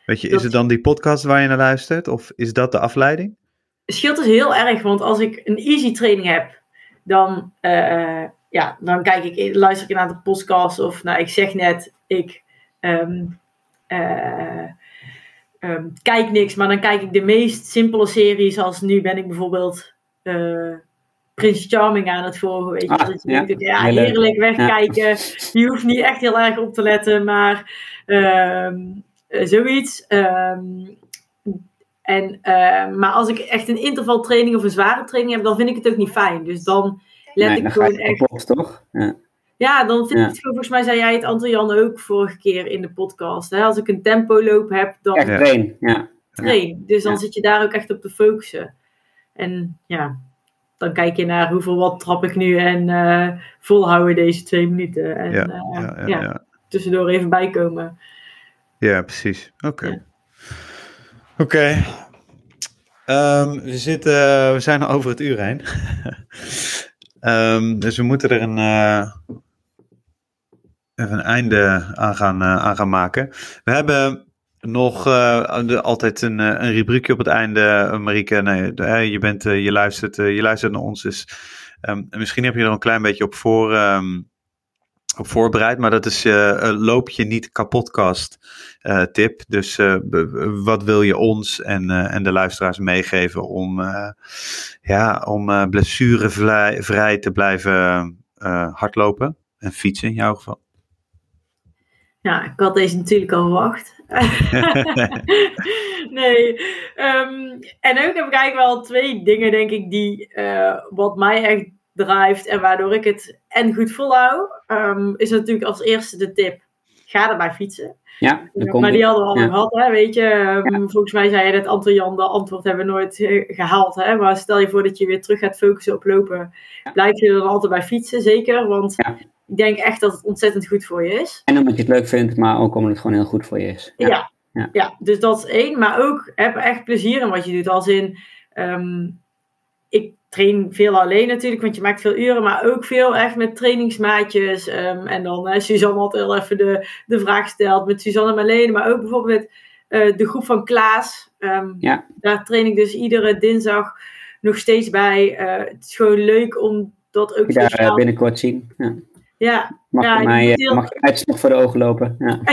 Weet je, is het dan die podcast waar je naar luistert, of is dat de afleiding? Het scheelt dus heel erg, want als ik een easy training heb, dan, eh, ja, dan kijk ik, luister ik naar de podcast of nou, ik zeg net, ik ehm, kijk niks, maar dan kijk ik de meest simpele series, als nu ben ik bijvoorbeeld eh Prince Charming aan het volgen, weet je. Ah, dat je ja. denkt, ja, leuk. heerlijk wegkijken, je hoeft niet echt heel erg op te letten, maar ehm, eh, zoiets. Ehm, en, maar als ik echt een intervaltraining of een zware training heb, dan vind ik het ook niet fijn. Dus dan let Nee, ik gewoon echt. kapot, toch? Ja. Ja, dan vind Ja. ik het gewoon, volgens mij zei jij het Anton-Jan ook vorige keer in de podcast. Hè? Als ik een tempo loop heb, dan Echt train, ja. train. Dus dan zit je daar ook echt op te focussen. En ja, dan kijk je naar hoeveel wat trap ik nu en eh, volhouden deze twee minuten. En Ja, eh, ja, ja, ja, ja. tussendoor even bijkomen. Ja, precies. Oké. Oké. Ehm, we, zitten, we zijn al over het uur heen. Ehm, dus we moeten er een, eh, even een einde aan gaan, eh, aan gaan maken. We hebben nog eh, altijd een, een rubriekje op het einde. Marieke, nee, je, bent, je, luistert, je luistert naar ons. Dus ehm, misschien heb je er een klein beetje op voor... ehm, op voorbereid, maar dat is eh, eh, loop je niet kapotkast eh, tip. Dus eh, wat wil je ons en, en de luisteraars meegeven om, ja, om blessurevrij vrij te blijven hardlopen en fietsen in jouw geval? Ja, ik had deze natuurlijk al verwacht. nee. ehm, en ook heb ik eigenlijk wel twee dingen, denk ik, die wat mij echt drijft en waardoor ik het en goed volhoud. Ehm, is natuurlijk als eerste de tip: ga erbij fietsen. Ja, maar die hadden we al Ja. gehad, hè, weet je. Ehm, Volgens mij zei je dat Anton Jan de antwoord hebben we nooit eh, gehaald. Hè? Maar stel je voor dat je weer terug gaat focussen op lopen. Blijf je er dan altijd bij fietsen, zeker. Want ik denk echt dat het ontzettend goed voor je is. En omdat je het leuk vindt, maar ook omdat het gewoon heel goed voor je is. Ja. Ja. Dus dat is één. Maar ook heb echt plezier in wat je doet. Als in, ehm, train veel alleen natuurlijk, want je maakt veel uren. Maar ook veel echt met trainingsmaatjes. ehm, en dan Suzanne had heel even de, de vraag gesteld met Suzanne en Marlene. Maar ook bijvoorbeeld met eh, de groep van Klaas. Ehm, Ja. Daar train ik dus iedere dinsdag nog steeds bij. Eh, het is gewoon leuk om dat ook Je daar eh, binnenkort zien. Ja. Ja, Mag, Ja, je mij, heel- mag je uitslag voor de ogen lopen? Ja.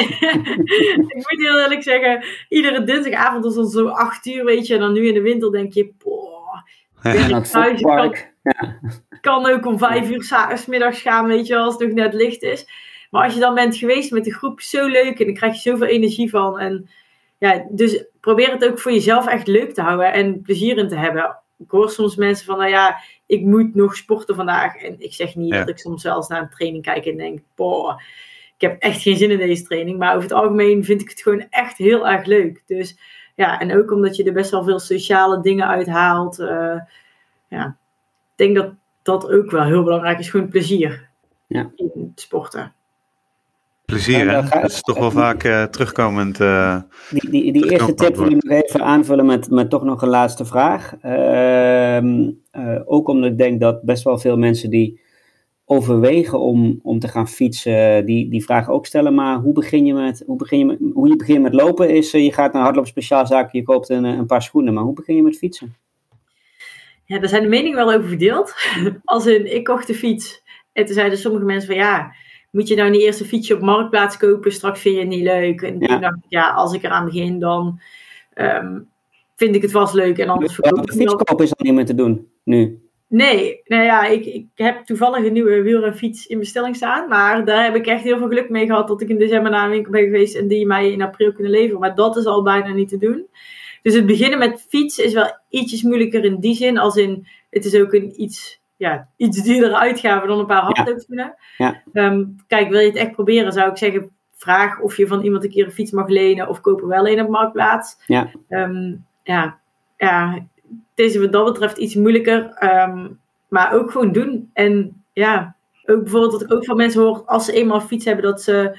ik moet heel eerlijk zeggen, iedere dinsdagavond is dan zo acht uur, weet je. En dan nu in de winter denk je, boah, Dat thuis, kan. Ja. kan ook om vijf uur 's middags gaan, weet je, als het nog net licht is. Maar als je dan bent geweest met de groep, zo leuk en dan krijg je zoveel energie van. En ja, dus probeer het ook voor jezelf echt leuk te houden en plezier in te hebben. Ik hoor soms mensen van, nou ja, ik moet nog sporten vandaag. En ik zeg niet Ja. dat ik soms zelfs naar een training kijk en denk, boah, ik heb echt geen zin in deze training. Maar over het algemeen vind ik het gewoon echt heel erg leuk. Dus ja, en ook omdat je er best wel veel sociale dingen uithaalt. eh, ja, ik denk dat dat ook wel heel belangrijk is. Gewoon plezier Ja. in het sporten. Plezier, hè? dat is toch wel vaak eh, terugkomend. eh, Die, die, die eerste tip wil ik nog even aanvullen met, met toch nog een laatste vraag. Ehm, eh, ook omdat ik denk dat best wel veel mensen die overwegen om, om te gaan fietsen, die, die vraag ook stellen. Maar hoe begin je met, hoe begin je met, hoe je begint met lopen is, eh, je gaat naar een hardloopspeciaalzaak, je koopt een, eh, een paar schoenen. Maar hoe begin je met fietsen? Ja, daar zijn de meningen wel over verdeeld. Als in, ik kocht de fiets. En toen zeiden sommige mensen van ja, moet je nou niet eerst een fietsje op Marktplaats kopen? Straks vind je het niet leuk. En Ja. toen dacht ik, ja, als ik eraan begin, dan ehm, vind ik het vast leuk. En anders verkoop Een ik het wel. fiets kopen is al niet meer te doen, nu. Nee, nou ja, ik, ik heb toevallig een nieuwe wielrenfiets in bestelling staan. Maar daar heb ik echt heel veel geluk mee gehad dat ik in december naar een winkel ben geweest en die mij in april kunnen leveren. Maar dat is al bijna niet te doen. Dus het beginnen met fiets is wel ietsjes moeilijker in die zin. Als in, het is ook een iets, ja, iets duurdere uitgave dan een paar hardloopschoenen. Ja. Ehm, kijk, wil je het echt proberen, zou ik zeggen, vraag of je van iemand een keer een fiets mag lenen of koop er wel een op Marktplaats. Ja. Ehm, ja, ja, het is wat dat betreft iets moeilijker. ehm, maar ook gewoon doen. En ja, ook bijvoorbeeld wat ik ook van mensen hoor, als ze eenmaal een fiets hebben, dat ze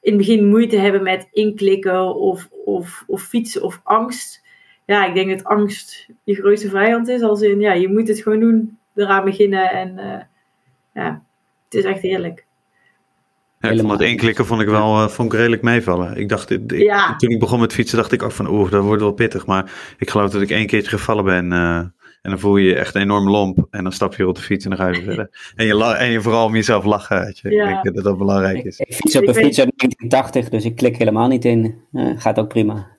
in het begin moeite hebben met inklikken of, of, of fietsen of angst. Ja, ik denk dat angst je grootste vijand is. Als in, ja, je moet het gewoon doen, eraan beginnen. En eh, ja, het is echt heerlijk. Ja, ik vond Helemaal. het inklikken vond ik wel eh, vond ik redelijk meevallen. Ik dacht, ik- Ja. toen ik begon met fietsen dacht ik ook van oeh, dat wordt wel pittig. Maar ik geloof dat ik één keertje gevallen ben eh, en dan voel je je echt een enorm lomp. En dan stap je weer op de fiets en dan ga je verder. En je, en je vooral om jezelf lachen, weet je. Ja. Ik denk dat dat belangrijk is. ik fiets op een fiets uit 1980, dus ik klik helemaal niet in. Eh, gaat ook prima.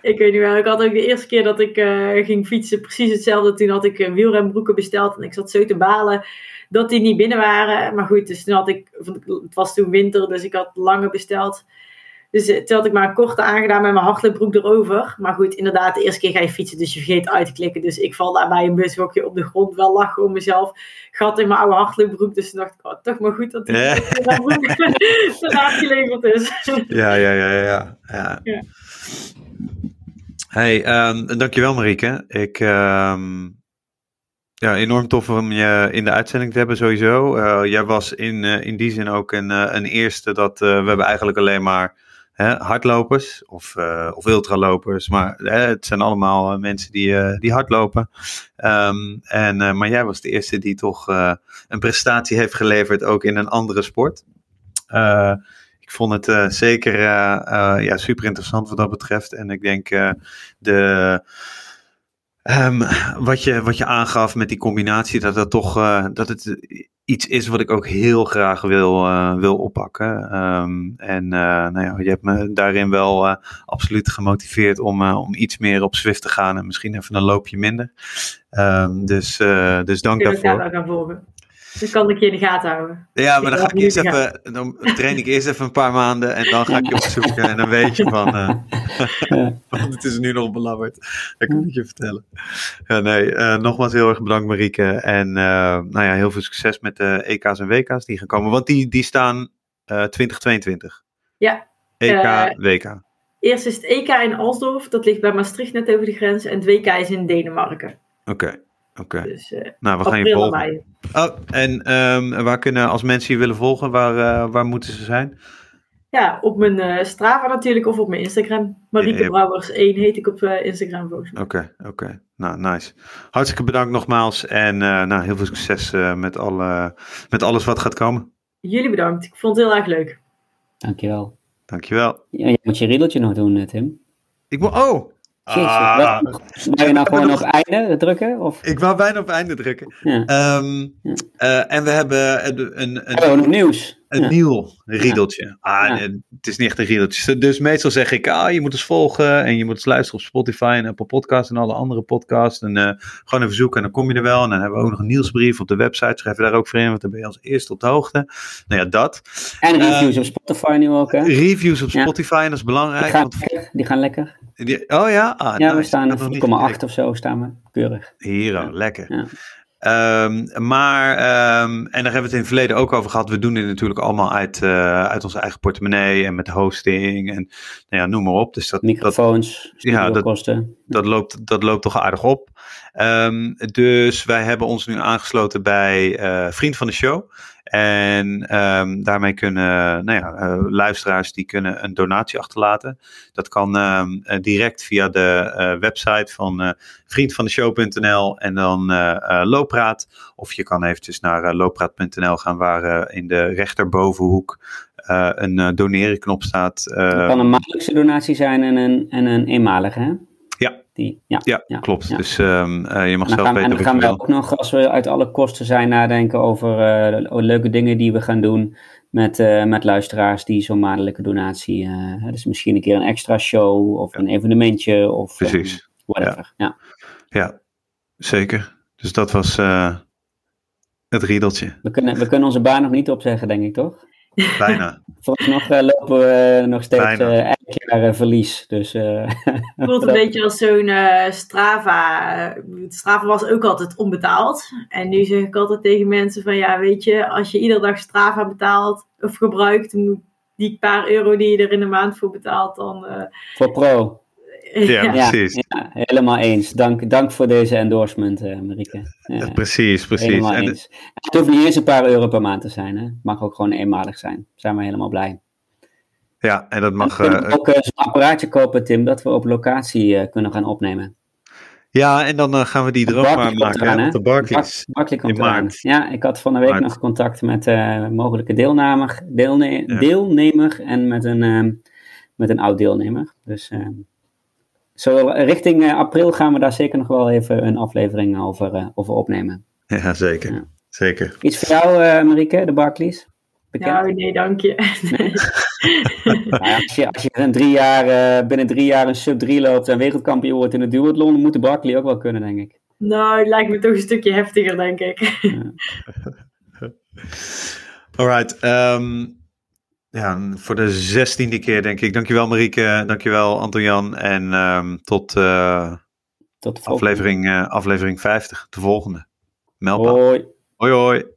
Ik weet niet wel, ik had ook de eerste keer dat ik eh, ging fietsen precies hetzelfde. Toen had ik wielrenbroeken besteld en ik zat zo te balen dat die niet binnen waren. Maar goed, dus toen had ik, het was toen winter, dus ik had lange besteld. Dus eh, toen had ik maar een korte aangedaan met mijn hardloopbroek erover. Maar goed, inderdaad, de eerste keer ga je fietsen, dus je vergeet uit te klikken. Dus ik val daar bij een bushokje op de grond, wel lachen om mezelf. Gat in mijn oude hardloopbroek, dus toen dacht ik, oh, toch maar goed dat die Ja. broek geleverd is. Ja, ja, ja, ja. ja. ja. Hey, ehm, dankjewel Marieke. Ik, ehm, ja, enorm tof om je in de uitzending te hebben sowieso. Eh, jij was in, eh, in die zin ook een, eh, een eerste dat we hebben eigenlijk alleen maar hè, hardlopers of, of ultralopers. Maar hè, het zijn allemaal mensen die, die hardlopen. Ehm, en, maar jij was de eerste die toch een prestatie heeft geleverd ook in een andere sport. Ik vond het zeker ja, super interessant wat dat betreft. En ik denk de, ehm, wat, je, wat je aangaf met die combinatie, dat, dat, toch, eh, dat het iets is wat ik ook heel graag wil, eh, wil oppakken. Ehm, en eh, nou ja, je hebt me daarin wel absoluut gemotiveerd om, om iets meer op Zwift te gaan en misschien even een loopje minder. Ehm, dus, dus dank daarvoor. Dus kan ik je in de gaten houden. Ja, maar dan ga ik eerst even, dan train ik eerst even een paar maanden en dan ga ik je opzoeken en dan weet je van, eh, want het is nu nog belabberd. Dat kan ik je vertellen. Ja, nee, eh, nogmaals heel erg bedankt Marieke en eh, nou ja, heel veel succes met de EK's en WK's die gaan komen, want die, die staan eh 2022. Ja, EK, WK. eerst is het EK in Alsdorf. Dat ligt bij Maastricht net over de grens. En het WK is in Denemarken. Oké, oké. Dus eh Nou, we gaan je volgen. mei. Oh, en ehm, waar kunnen, als mensen je willen volgen, waar, eh, waar moeten ze zijn? Ja, op mijn eh, Strava natuurlijk of op mijn Instagram. Marieke Ja, ja. Brouwers 1 heet ik op eh, Instagram volgens mij. Oké, oké. Nou, nice. Hartstikke bedankt nogmaals. En eh, nou, heel veel succes eh, met, alle, met alles wat gaat komen. Jullie bedankt. Ik vond het heel erg leuk. Dankjewel. Dankjewel. Ja, je moet je riedeltje nog doen, Tim. Ik wil... Oh! Jezus, Ah, Wil je nou gewoon op einde drukken? Of? ik wou bijna op einde drukken. Ja. Ja. eh, en we hebben een, een, een, Oh, nog nieuws. Een Ja. nieuw riedeltje. Ah, Ja. het is niet echt een riedeltje. Dus meestal zeg ik, ah, je moet ons volgen en je moet ons luisteren op Spotify en Apple Podcasts en alle andere podcasts. En eh, gewoon even zoeken en dan kom je er wel. En dan hebben we ook nog een nieuwsbrief op de website. Schrijf je daar ook voor in, want dan ben je als eerste op de hoogte. Nou ja, dat. En reviews Eh, op Spotify nu ook, hè? Reviews op Ja. Spotify, en dat is Die belangrijk. gaan, Want, lekker, die gaan lekker. die- oh ja? Ah, Ja, nice. we staan op heb nog niet 4,8 gekeken. of zo, staan we. Keurig. Hier, Ja. lekker. Ehm, maar, ehm, en daar hebben we het in het verleden ook over gehad. We doen dit natuurlijk allemaal uit, eh, uit onze eigen portemonnee en met hosting en nou ja, noem maar op. Dus dat, dat, Microfoons, Ja, dat- kosten. dat, loopt, dat loopt toch aardig op. Ehm, dus wij hebben ons nu aangesloten bij eh, Vriend van de Show. En ehm, daarmee kunnen nou ja, eh, luisteraars die kunnen een donatie achterlaten. Dat kan ehm, eh, direct via de website van vriendvandeshow.nl en dan Looppraat. Of je kan eventjes naar looppraat.nl gaan waar in de rechterbovenhoek een doneren knop staat. Het kan een maandelijkse donatie zijn en een, en een eenmalige, hè? Ja. Die, ja. ja, ja, klopt. ja. Dus ehm, eh, je mag zelf gaan, weten en dan gaan we ook nog, als we uit alle kosten zijn, nadenken over eh, leuke dingen die we gaan doen met, eh, met luisteraars die zo'n maandelijke donatie. dus misschien een keer een extra show of een evenementje of Precies. whatever. Ja. Ja, zeker. Dus dat was het riedeltje. We kunnen, we kunnen onze baan nog niet opzeggen, denk ik, toch? Bijna. Vooralsnog uh, lopen we nog steeds uh, elk jaar verlies. Dus, het voelt een beetje als zo'n Strava. Strava was ook altijd onbetaald. En nu zeg ik altijd tegen mensen van ja, weet je, als je iedere dag Strava betaalt of gebruikt, die paar euro die je er in de maand voor betaalt, dan... voor pro. Ja, precies. Ja, helemaal eens. Dank, dank voor deze endorsement, uh, Marieke. Ja, precies, precies. Helemaal en eens. Het hoeft niet eens een paar euro per maand te zijn. Hè? Het mag ook gewoon eenmalig zijn. Zijn we helemaal blij. Ja, en dat mag... We kunnen ook uh, zo'n apparaatje kopen, Tim, dat we op locatie uh, kunnen gaan opnemen. Ja, en dan uh, gaan we die er ook maar maken eraan, op de Barclays. Barclay komt eraan. Ja, ik had van de week maart. nog contact met uh, mogelijke deelnemer, deelne ja. deelnemer en met een, uh, met een oud deelnemer. Dus zo richting april gaan we daar zeker nog wel even een aflevering over, over opnemen. Ja, zeker. Ja. zeker. Iets voor jou, Marieke, de Barclays? Bekend? Nou, nee, dank je. Nee. nou ja, als je, als je drie jaar, binnen drie jaar een sub 3 loopt en wereldkampioen wordt in het duathlon, moet de Barclay ook wel kunnen, denk ik. Nou, het lijkt me toch een stukje heftiger, denk ik. Ja. Alright, um, ja, voor de zestiende keer denk ik. Dankjewel Marieke, dankjewel Anton-Jan en um, tot, uh, tot aflevering, uh, aflevering 50, de volgende. Melpa. Hoi. Hoi hoi.